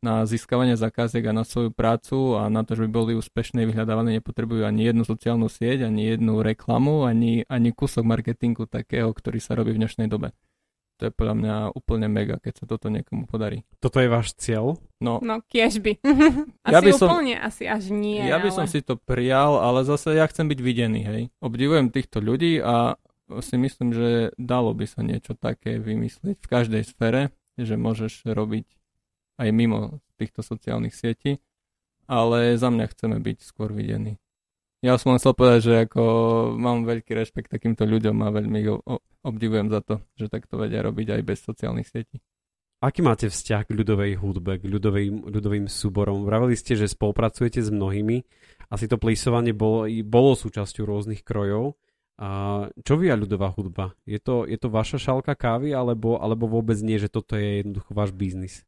na získavanie zakázek a na svoju prácu a na to, že by boli úspešné vyhľadávané, nepotrebujú ani jednu sociálnu sieť, ani jednu reklamu, ani, ani kúsok marketingu takého, ktorý sa robí v dnešnej dobe. To je podľa mňa úplne mega, keď sa toto niekomu podarí. Toto je váš cieľ? No, No, kiež by. asi Ja by som- úplne, asi až nie. ja by ale... som si to prijal, ale zase ja chcem byť videný, hej. Obdivujem týchto ľudí a si myslím, že dalo by sa niečo také vymyslieť v každej sfére, že môžeš robiť aj mimo týchto sociálnych sietí, ale za mňa chceme byť skôr videní. Ja som len chcel povedať, že ako mám veľký rešpekt takýmto ľuďom a veľmi ich obdivujem za to, že takto vedia robiť aj bez sociálnych sietí. Aký máte vzťah k ľudovej hudbe, k ľudovým, ľudovým súborom? Vraveli ste, že spolupracujete s mnohými. Asi to plísovanie bolo, bolo súčasťou rôznych krojov. A čo vie ľudová hudba? Je to, je to vaša šálka kávy, alebo, alebo vôbec nie, že toto je jednoducho váš biznis?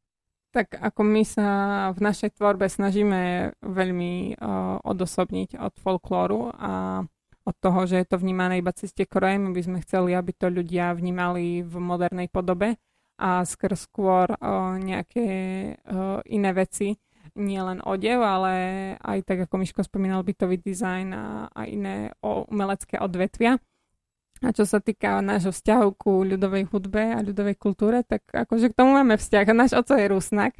Tak ako my sa v našej tvorbe snažíme veľmi uh, odosobniť od folklóru a od toho, že je to vnímané iba cez tie kroje, my by sme chceli, aby to ľudia vnímali v modernej podobe a skrz skôr uh, nejaké uh, iné veci, nie len odev, ale aj tak, ako Miško spomínal, bytový dizajn a, a iné umelecké odvetvia. A čo sa týka nášho vzťahu ku ľudovej hudbe a ľudovej kultúre, tak akože k tomu máme vzťah. Náš oco je Rusnak,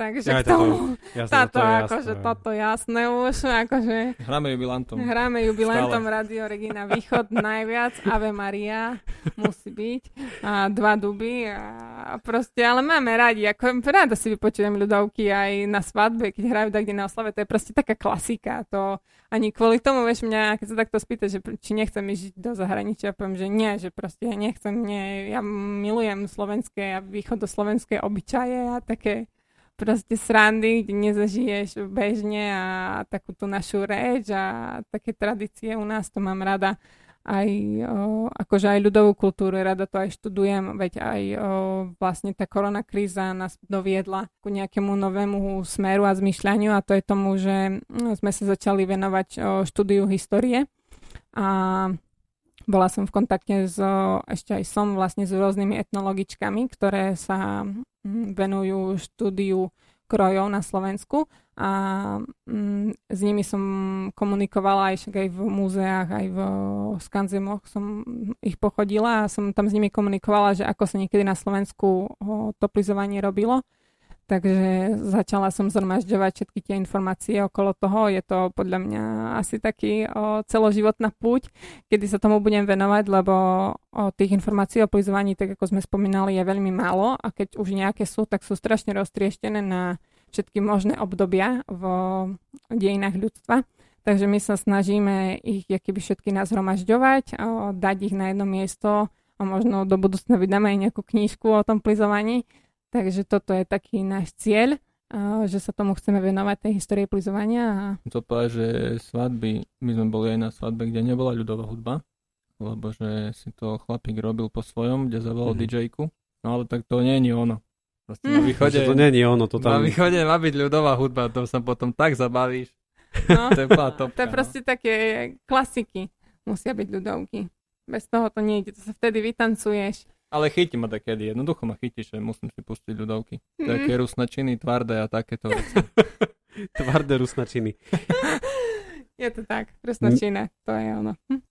takže Aj k tomu, Jasné, táto, to je akože jasné. toto jasné už, akože Hráme jubilantom. hráme jubilentom Stále. Radio Regina Východ najviac, Ave Maria musí byť, a dva duby a proste, ale máme radi, ako rada si vypočujem ľudovky aj na svadbe, keď hrajú tak kde na oslave, to je proste taká klasika, to ani kvôli tomu, vieš, mňa, keď sa takto spýta, že či nechcem ísť do zahraničia, poviem, že nie, že proste ja nechcem, nie, ja milujem slovenské a východoslovenské obyčaje a také proste srandy, kde nezažiješ bežne a takú tú našu reč a také tradície u nás, to mám rada. Aj o, akože aj ľudovú kultúru, rada to aj študujem, veď aj o, vlastne tá korona kríza nás doviedla ku nejakému novému smeru a zmyšľaniu a to je tomu, že sme sa začali venovať o, štúdiu histórie. A bola som v kontakte s, ešte aj som vlastne s rôznymi etnologičkami, ktoré sa mm, venujú štúdiu krojov na Slovensku a mm, s nimi som komunikovala aj aj v múzeách, aj v skanzemoch som ich pochodila a som tam s nimi komunikovala, že ako sa niekedy na Slovensku o, toplizovanie robilo. Takže začala som zhromažďovať všetky tie informácie okolo toho. Je to podľa mňa asi taký o, celoživotná púť, kedy sa tomu budem venovať, lebo o tých informácií o plizovaní, tak ako sme spomínali, je veľmi málo a keď už nejaké sú, tak sú strašne roztrieštené na všetky možné obdobia v dejinách ľudstva. Takže my sa snažíme ich keby všetky nazhromažďovať, dať ich na jedno miesto a možno do budúcna vydáme aj nejakú knížku o tom plizovaní. Takže toto je taký náš cieľ, že sa tomu chceme venovať, tej histórie plizovania. A To povedať, že svadby, my sme boli aj na svadbe, kde nebola ľudová hudba, lebo že si to chlapík robil po svojom, kde zavolal Mhm. DJ-ku. No ale tak to nie je ono. Proste na Mm. východe, to nie je ono, to na tam... východe má byť ľudová hudba, to sa potom tak zabavíš. no, To je topka, to je proste také klasiky. Musia byť ľudovky. Bez toho to nejde, to sa vtedy vytancuješ. Ale chytí ma takedy, jednoducho ma chytí, že musím si pustiť ľudovky. Mm. Také rusnačiny, tvardé a takéto veci. Tvardé rusnačiny. Je to tak, presnačina, to je ono. Hm.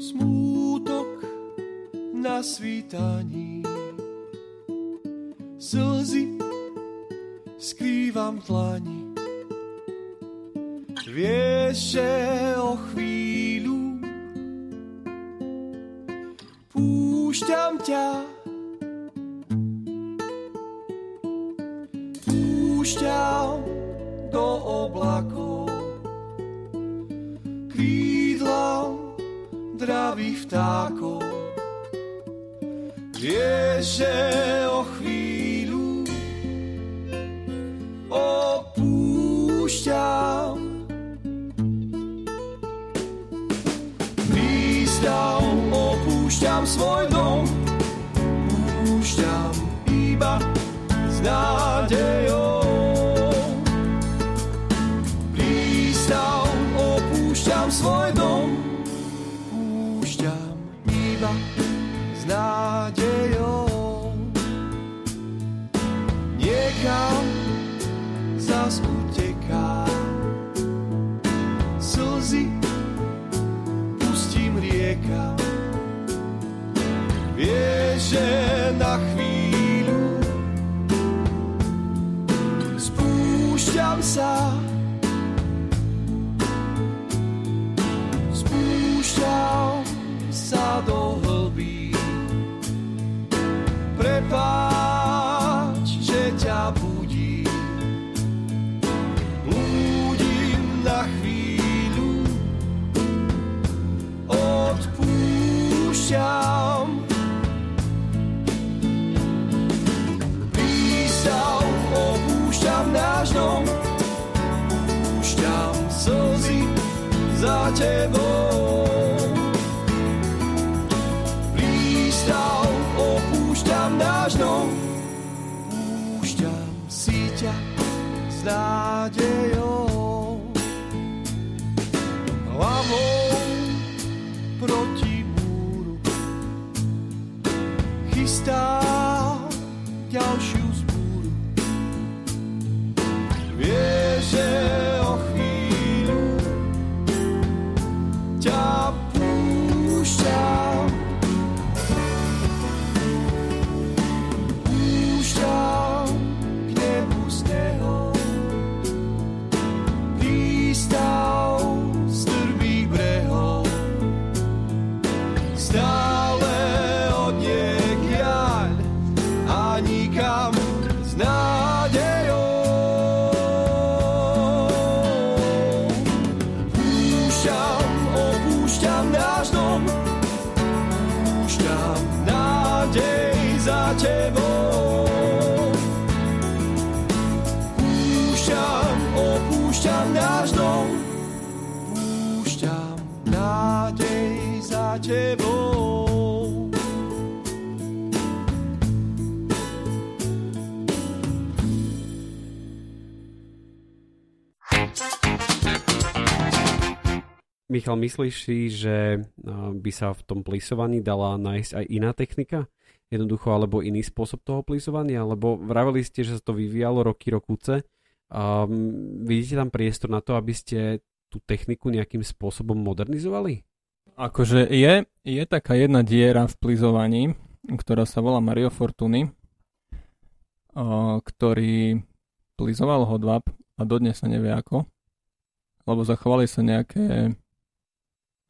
Smútok na svítaní slzy skrývam dlani. Vieš, že o chvíľu púšťam ťa. Púšťam do oblakov krídlam dravých vtákov. Vieš, že nádejou. Prístav, opúšťam svoj dom, opúšťam iba s nádejou. Niekam zas uteká slzy pustím rieka. Vieš, že na chvíľu spúšťam sa. Spúšťam sa do hlbí prepáč, že ťa budí blúdim na chvíľu. Odpúšťam tebou prístav opúšťam náš nádejou za tebou. Púšťam, opúšťam náš dom, púšťam nádej za tebou. Michal, myslíš si, že a, by sa v tom plisovaní dala nájsť aj iná technika? Jednoducho, alebo iný spôsob toho plisovania? Lebo vraveli ste, že sa to vyvíjalo roky, rokúce. A, m, vidíte tam priestor na to, aby ste tú techniku nejakým spôsobom modernizovali? Akože je, je taká jedna diera v plizovaní, ktorá sa volá Mario Fortuny, o, ktorý plizoval hodvap a dodnes sa nevie ako, lebo zachovali sa nejaké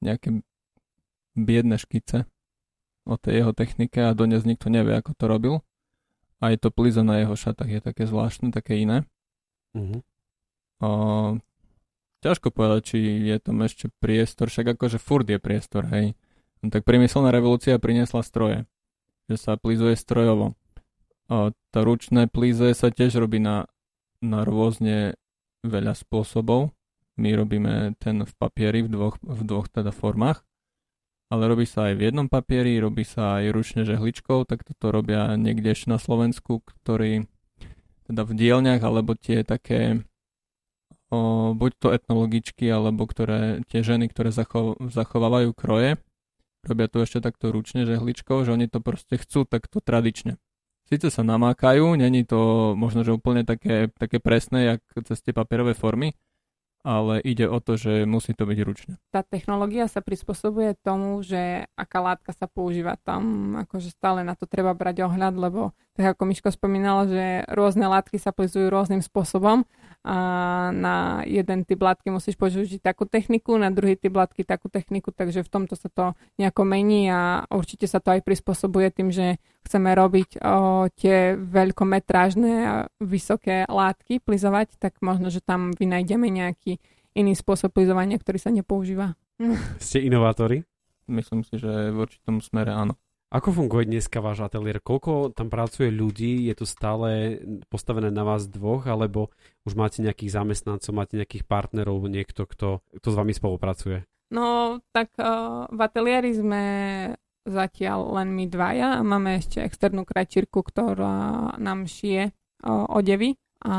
nejaké biedne škice o tej jeho technike a dodnes nikto nevie, ako to robil. Aj to plizo na jeho šatách je také zvláštne, také iné. Uh-huh. O, ťažko povedať, či je tam ešte priestor, však akože furt je priestor, hej. No, tak priemyselná revolúcia priniesla stroje, že sa plizuje strojovo. O, to ručné plíze sa tiež robí na, na rôzne veľa spôsobov. My robíme ten v papieri v dvoch, v dvoch teda formách, ale robí sa aj v jednom papieri, robí sa aj ručne žehličkou, tak toto robia niekde na Slovensku, ktorí teda v dielňach, alebo tie také o, buď to etnologičky, alebo ktoré, tie ženy, ktoré zacho- zachovávajú kroje, robia to ešte takto ručne žehličkou, že oni to proste chcú takto tradične. Sice sa namákajú, není to možno, že úplne také, také presné, jak cez tie papierové formy, ale ide o to, že musí to byť ručne. Tá technológia sa prispôsobuje tomu, že aká látka sa používa. Tam akože stále na to treba brať ohľad, lebo tak ako Miško spomínal, že rôzne látky sa plizujú rôznym spôsobom a na jeden typ látky musíš použiť takú techniku, na druhý typ látky takú techniku, takže v tomto sa to nejako mení a určite sa to aj prispôsobuje tým, že chceme robiť o, tie veľkometrážne a vysoké látky plizovať, tak možno, že tam vynajdeme nejaký iný spôsob plizovania, ktorý sa nepoužíva. Ste inovátori? myslím si, že v určitom smere áno. Ako funguje dneska váš ateliér? Koľko tam pracuje ľudí? Je to stále postavené na vás dvoch, alebo už máte nejakých zamestnancov, máte nejakých partnerov, niekto, kto, kto s vami spolupracuje? No, tak uh, v ateliéri sme zatiaľ len my dvaja a máme ešte externú krajčírku, ktorá nám šije uh, odevy a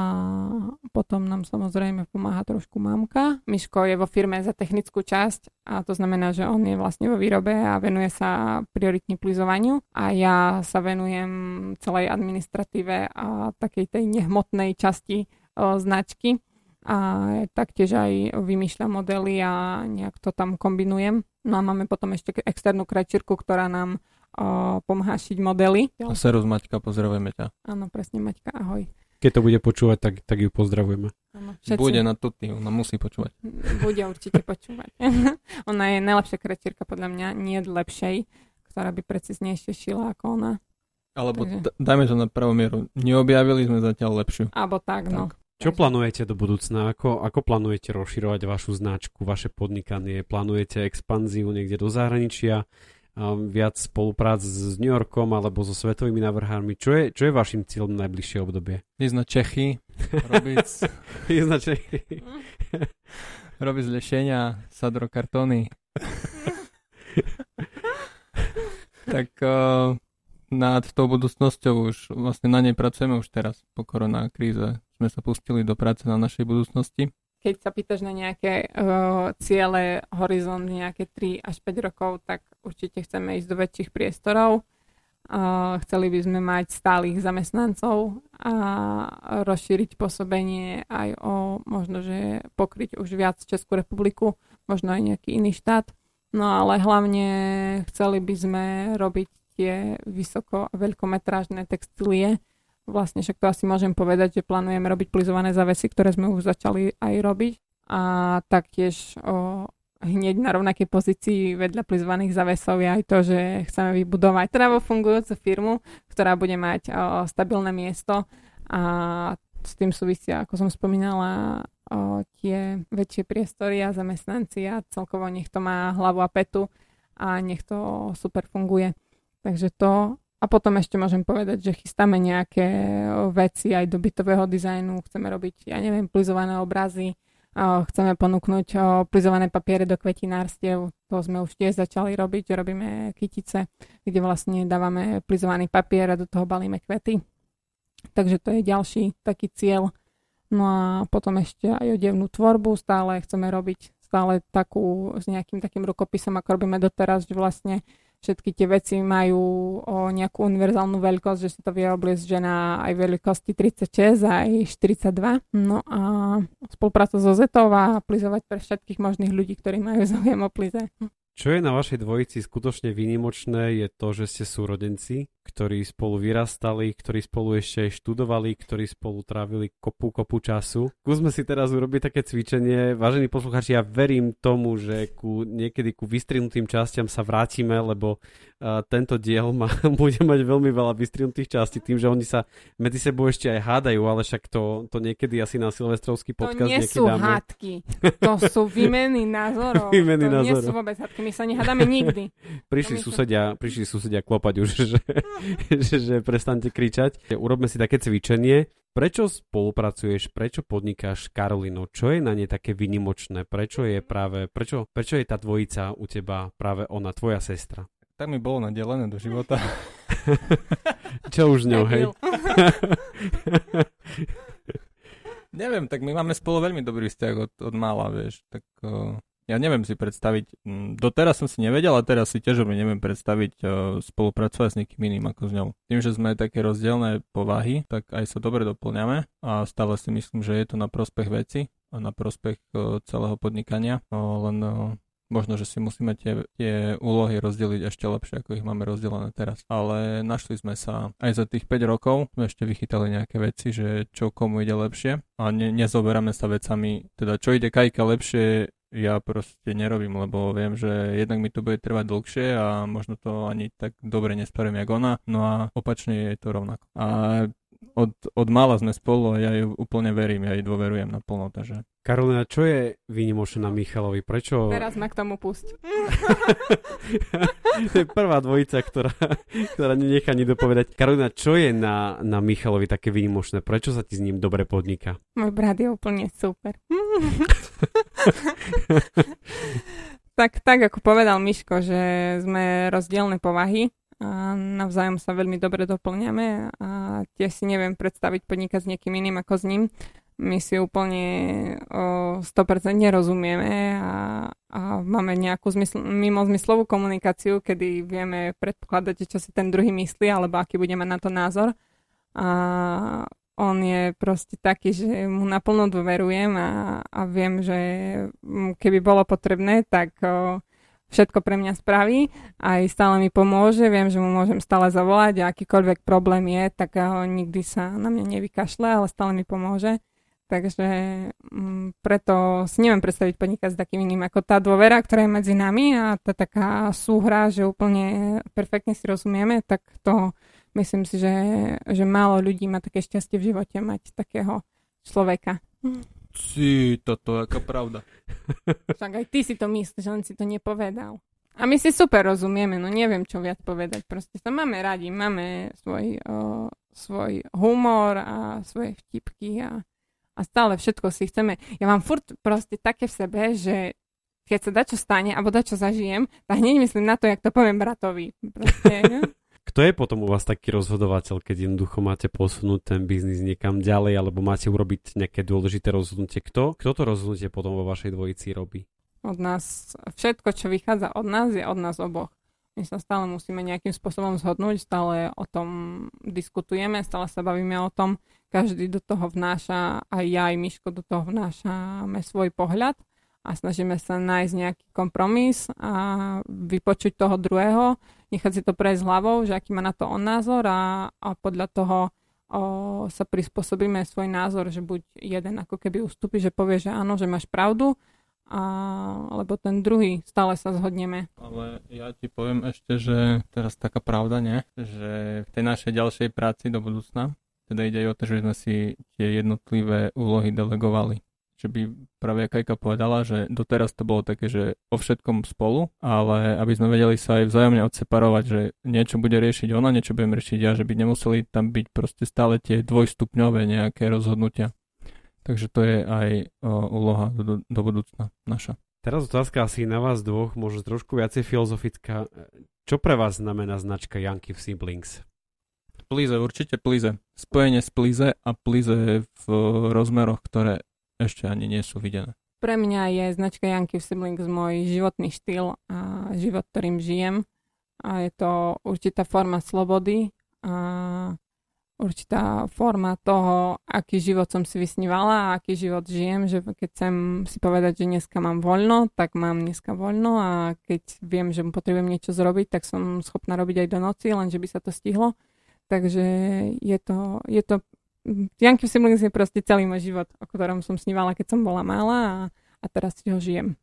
potom nám samozrejme pomáha trošku mamka. Miško je vo firme za technickú časť a to znamená, že on je vlastne vo výrobe a venuje sa prioritne plizovaniu a ja sa venujem celej administratíve a takej tej nehmotnej časti o, značky a taktiež aj vymýšľam modely a nejak to tam kombinujem. No a máme potom ešte externú krajčírku, ktorá nám o, pomáha šiť modely. A Serus Maťka, pozdravujeme ťa. Áno, presne Maťka, ahoj. Keď to bude počúvať, tak, tak ju pozdravujeme. Áno, Bude na tuty, ona musí počúvať. Bude určite počúvať. ona je najlepšia krečírka podľa mňa, nie lepšej, ktorá by preciznejšie šila ako ona. Alebo Takže- d- dajme to na pravú mieru. Neobjavili sme zatiaľ lepšiu. Alebo tak, no. Čo Takže- plánujete do budúcna? Ako, ako plánujete rozširovať vašu značku, vaše podnikanie? Plánujete expanziu niekde do zahraničia? A viac spoluprác s New Yorkom alebo so svetovými navrhármi? Čo je, čo je vašim cieľom na najbližšie obdobie? Ísť na Čechy, robiť, Značne, robiť zlešenia, sadrokartóny. tak uh, nad tou budúcnosťou už vlastne na nej pracujeme už teraz po koronakríze. Sme sa pustili do práce na našej budúcnosti. Keď sa pýtaš na nejaké uh, ciele, horizont nejaké 3 až 5 rokov, tak určite chceme ísť do väčších priestorov. Uh, chceli by sme mať stálych zamestnancov a rozšíriť pôsobenie aj o možno, že pokryť už viac Českú republiku, možno aj nejaký iný štát. No ale hlavne chceli by sme robiť tie vysoko veľkometrážne textílie. Vlastne však to asi môžem povedať, že plánujeme robiť plizované zavesy, ktoré sme už začali aj robiť. A taktiež o, hneď na rovnakej pozícii vedľa plizovaných zavesov je aj to, že chceme vybudovať travo fungujúcu firmu, ktorá bude mať o, stabilné miesto a s tým súvisia, ako som spomínala, o, tie väčšie priestory a zamestnanci a celkovo nech to má hlavu a petu a nech to super funguje. Takže to a potom ešte môžem povedať, že chystáme nejaké veci aj do bytového dizajnu, chceme robiť, ja neviem, plizované obrazy, chceme ponúknuť plizované papiere do kvetinárstiev, to sme už tiež začali robiť, robíme kytice, kde vlastne dávame plizovaný papier a do toho balíme kvety. Takže to je ďalší taký cieľ. No a potom ešte aj odevnú tvorbu. Stále chceme robiť stále takú s nejakým takým rukopisom, ako robíme doteraz, že vlastne všetky tie veci majú o nejakú univerzálnu veľkosť, že si to vie obliecť žena aj veľkosti 36 aj 42. No a spolupráca so Zetou a plizovať pre všetkých možných ľudí, ktorí majú záujem o plize. Čo je na vašej dvojici skutočne výnimočné je to, že ste súrodenci, ktorí spolu vyrastali, ktorí spolu ešte aj študovali, ktorí spolu trávili kopu, kopu času. Skúsme si teraz urobiť také cvičenie. Vážení poslucháči, ja verím tomu, že ku, niekedy ku vystrihnutým častiam sa vrátime, lebo uh, tento diel má, bude mať veľmi veľa vystrihnutých častí tým, že oni sa medzi sebou ešte aj hádajú, ale však to, to niekedy asi na silvestrovský To podcast nie niekedy sú dáme. hádky, to sú výmeny názorov. Výmeny to nie názorov. sú vôbec hádky, my sa nehádame nikdy. Prišli my sa- susedia, prišli susedia klopať už, že, že, že prestaňte kričať. Urobme si také cvičenie. Prečo spolupracuješ, prečo podnikáš s Karolinou? Čo je na nej také vynimočné? Prečo je práve, prečo, prečo je tá dvojica u teba práve ona, tvoja sestra? Tak mi bolo nadelené do života. Čo už s ňou, hej? Neviem, tak my máme spolu veľmi dobrý vzťah od, od mála, vieš. Tak uh, ja neviem si predstaviť, mm, doteraz som si nevedel a teraz si tiež neviem predstaviť uh, spolupracovať s niekým iným ako s ňou. Tým, že sme také rozdielne povahy, tak aj sa dobre doplňame a stále si myslím, že je to na prospech veci a na prospech uh, celého podnikania. Uh, len uh, možno, že si musíme tie, tie úlohy rozdeliť ešte lepšie, ako ich máme rozdelené teraz. Ale našli sme sa aj za tých 5 rokov, sme ešte vychytali nejaké veci, že čo komu ide lepšie a ne, nezoberáme sa vecami, teda čo ide Kajka lepšie, ja proste nerobím, lebo viem, že jednak mi to bude trvať dlhšie a možno to ani tak dobre nespravím, jak ona, no a opačne je to rovnako. A od, od mala sme spolu a ja ju úplne verím, ja jej dôverujem naplno, takže... Karolina, čo je výnimočné na Michalovi? Prečo... Teraz ma k tomu pusť. to je prvá dvojica, ktorá, ktorá nenechá ani dopovedať. Karolina, čo je na, na Michalovi také výnimočné? Prečo sa ti s ním dobre podniká? Môj brat je úplne super. tak, tak ako povedal Miško, že sme rozdielne povahy, a navzájom sa veľmi dobre doplňame a tiež si neviem predstaviť podnikať s niekým iným ako s ním. My si úplne o 100% nerozumieme a, a máme nejakú zmysl- mimo zmyslovú komunikáciu, kedy vieme predpokladať, čo si ten druhý myslí alebo aký budeme na to názor. A on je proste taký, že mu naplno dôverujem a, a viem, že keby bolo potrebné, tak o, všetko pre mňa spraví, aj stále mi pomôže, viem, že mu môžem stále zavolať a akýkoľvek problém je, tak ho nikdy sa na mňa nevykašle, ale stále mi pomôže. Takže m, mm, preto si neviem predstaviť podnikať s takým iným ako tá dôvera, ktorá je medzi nami a tá taká súhra, že úplne perfektne si rozumieme, tak to myslím si, že, že málo ľudí má také šťastie v živote mať takého človeka. Si, toto je aká pravda. Však aj ty si to myslíš, len si to nepovedal. A my si super rozumieme, no neviem, čo viac povedať. Proste sa máme radi, máme svoj, o, svoj humor a svoje vtipky a, a stále všetko si chceme. Ja mám furt proste také v sebe, že keď sa dačo stane alebo dačo zažijem, tak hneď myslím na to, jak to poviem bratovi. Proste, Kto je potom u vás taký rozhodovateľ, keď jednoducho máte posunúť ten biznis niekam ďalej, alebo máte urobiť nejaké dôležité rozhodnutie? Kto, kto to rozhodnutie potom vo vašej dvojici robí? Od nás, všetko, čo vychádza od nás, je od nás oboch. My sa stále musíme nejakým spôsobom zhodnúť, stále o tom diskutujeme, stále sa bavíme o tom, každý do toho vnáša, aj ja, aj Miško do toho vnášame svoj pohľad a snažíme sa nájsť nejaký kompromis a vypočuť toho druhého, nechať si to prejsť hlavou, že aký má na to on názor a, a podľa toho o, sa prispôsobíme svoj názor, že buď jeden ako keby ustúpi, že povie, že áno, že máš pravdu, a, alebo ten druhý, stále sa zhodneme. Ale ja ti poviem ešte, že teraz taká pravda, nie? Že v tej našej ďalšej práci do budúcna, teda ide aj o to, že sme si tie jednotlivé úlohy delegovali že by práve Kajka povedala, že doteraz to bolo také, že o všetkom spolu, ale aby sme vedeli sa aj vzájomne odseparovať, že niečo bude riešiť ona, niečo budem riešiť ja, že by nemuseli tam byť proste stále tie dvojstupňové nejaké rozhodnutia. Takže to je aj o, úloha do, do budúcna naša. Teraz otázka asi na vás dvoch, možno trošku viacej filozofická. Čo pre vás znamená značka Yankee v Siblings? Plize, určite plize. Spojenie s plize a plize v rozmeroch, ktoré ešte ani nie sú videné. Pre mňa je značka Yankee Siblings môj životný štýl a život, ktorým žijem. A je to určitá forma slobody a určitá forma toho, aký život som si vysnívala a aký život žijem, že keď chcem si povedať, že dneska mám voľno, tak mám dneska voľno a keď viem, že potrebujem niečo zrobiť, tak som schopná robiť aj do noci, lenže by sa to stihlo. Takže je to, je to Janky Siblings je proste celý môj život, o ktorom som snívala, keď som bola malá a, a teraz si ho žijem.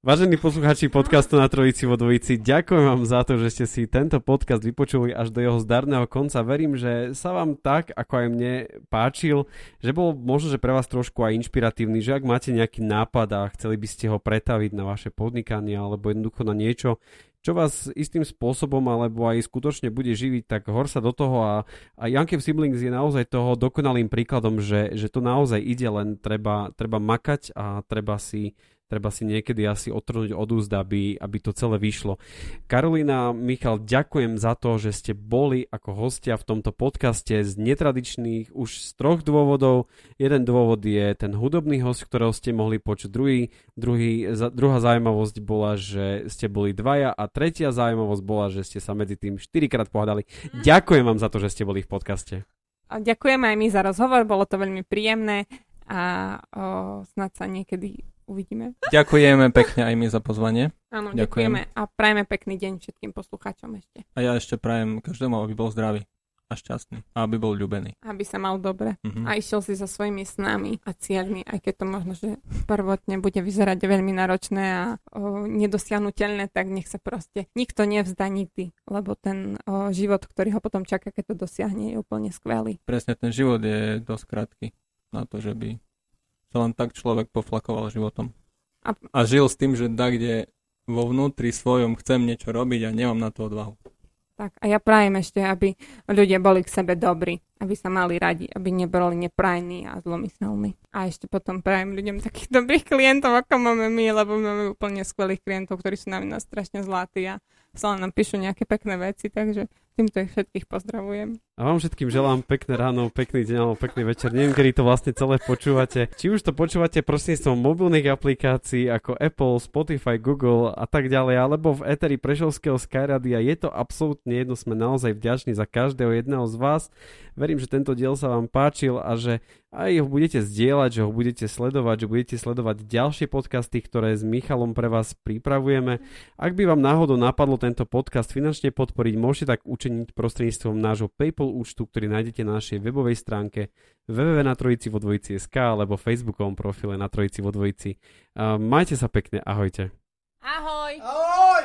Vážení poslucháči podcastu na Trojici vo Dvojici, ďakujem vám za to, že ste si tento podcast vypočuli až do jeho zdarného konca. Verím, že sa vám tak, ako aj mne, páčil, že bol možno, že pre vás trošku aj inšpiratívny, že ak máte nejaký nápad a chceli by ste ho pretaviť na vaše podnikanie alebo jednoducho na niečo, čo vás istým spôsobom alebo aj skutočne bude živiť, tak hor sa do toho a, a Jankev Siblings je naozaj toho dokonalým príkladom, že, že to naozaj ide, len treba, treba makať a treba si treba si niekedy asi otrhnúť od úzd, aby, aby to celé vyšlo. Karolina, Michal, ďakujem za to, že ste boli ako hostia v tomto podcaste z netradičných už z troch dôvodov. Jeden dôvod je ten hudobný host, ktorého ste mohli počuť. Druhý, druhý, druhá zaujímavosť bola, že ste boli dvaja a tretia zaujímavosť bola, že ste sa medzi tým štyrikrát pohádali. Ďakujem vám za to, že ste boli v podcaste. A ďakujeme aj my za rozhovor, bolo to veľmi príjemné a o, snad sa niekedy uvidíme. Ďakujeme pekne aj my za pozvanie. Áno, ďakujeme a prajeme pekný deň všetkým poslucháčom ešte. A ja ešte prajem každému, aby bol zdravý. a šťastný. A aby bol ľúbený. Aby sa mal dobre. Mhm. A išiel si so svojimi snami a cieľmi, aj keď to možno, že prvotne bude vyzerať veľmi náročné a o, nedosiahnutelné, tak nech sa proste nikto nevzdá nikdy, lebo ten o, život, ktorý ho potom čaká, keď to dosiahne, je úplne skvelý. Presne ten život je dosť krátky na to, že by sa len tak človek poflakoval životom. A- A, žil s tým, že da kde vo vnútri svojom chcem niečo robiť a nemám na to odvahu. Tak a ja prajem ešte, aby ľudia boli k sebe dobrí, aby sa mali radi, aby neboli neprajní a zlomyselní. A ešte potom prajem ľuďom takých dobrých klientov, ako máme my, lebo máme úplne skvelých klientov, ktorí sú na nás strašne zlatí a stále nám píšu nejaké pekné veci, takže týmto ich všetkých pozdravujem. A vám všetkým želám pekné ráno, pekný deň alebo pekný večer. Neviem, kedy to vlastne celé počúvate. Či už to počúvate prostredníctvom mobilných aplikácií ako Apple, Spotify, Google a tak ďalej, alebo v Eteri Prešovského Skyradia. Je to absolútne jedno, sme naozaj vďační za každého jedného z vás. Verím, že tento diel sa vám páčil a že aj ho budete zdieľať, že ho budete sledovať, že budete sledovať ďalšie podcasty, ktoré s Michalom pre vás pripravujeme. Ak by vám náhodou napadlo tento podcast finančne podporiť, môžete tak učiniť prostredníctvom nášho PayPal účtu, ktorý nájdete na našej webovej stránke www.natrojici.sk alebo facebookovom profile na Trojici vo Dvojici. Majte sa pekne, ahojte. Ahoj! Ahoj!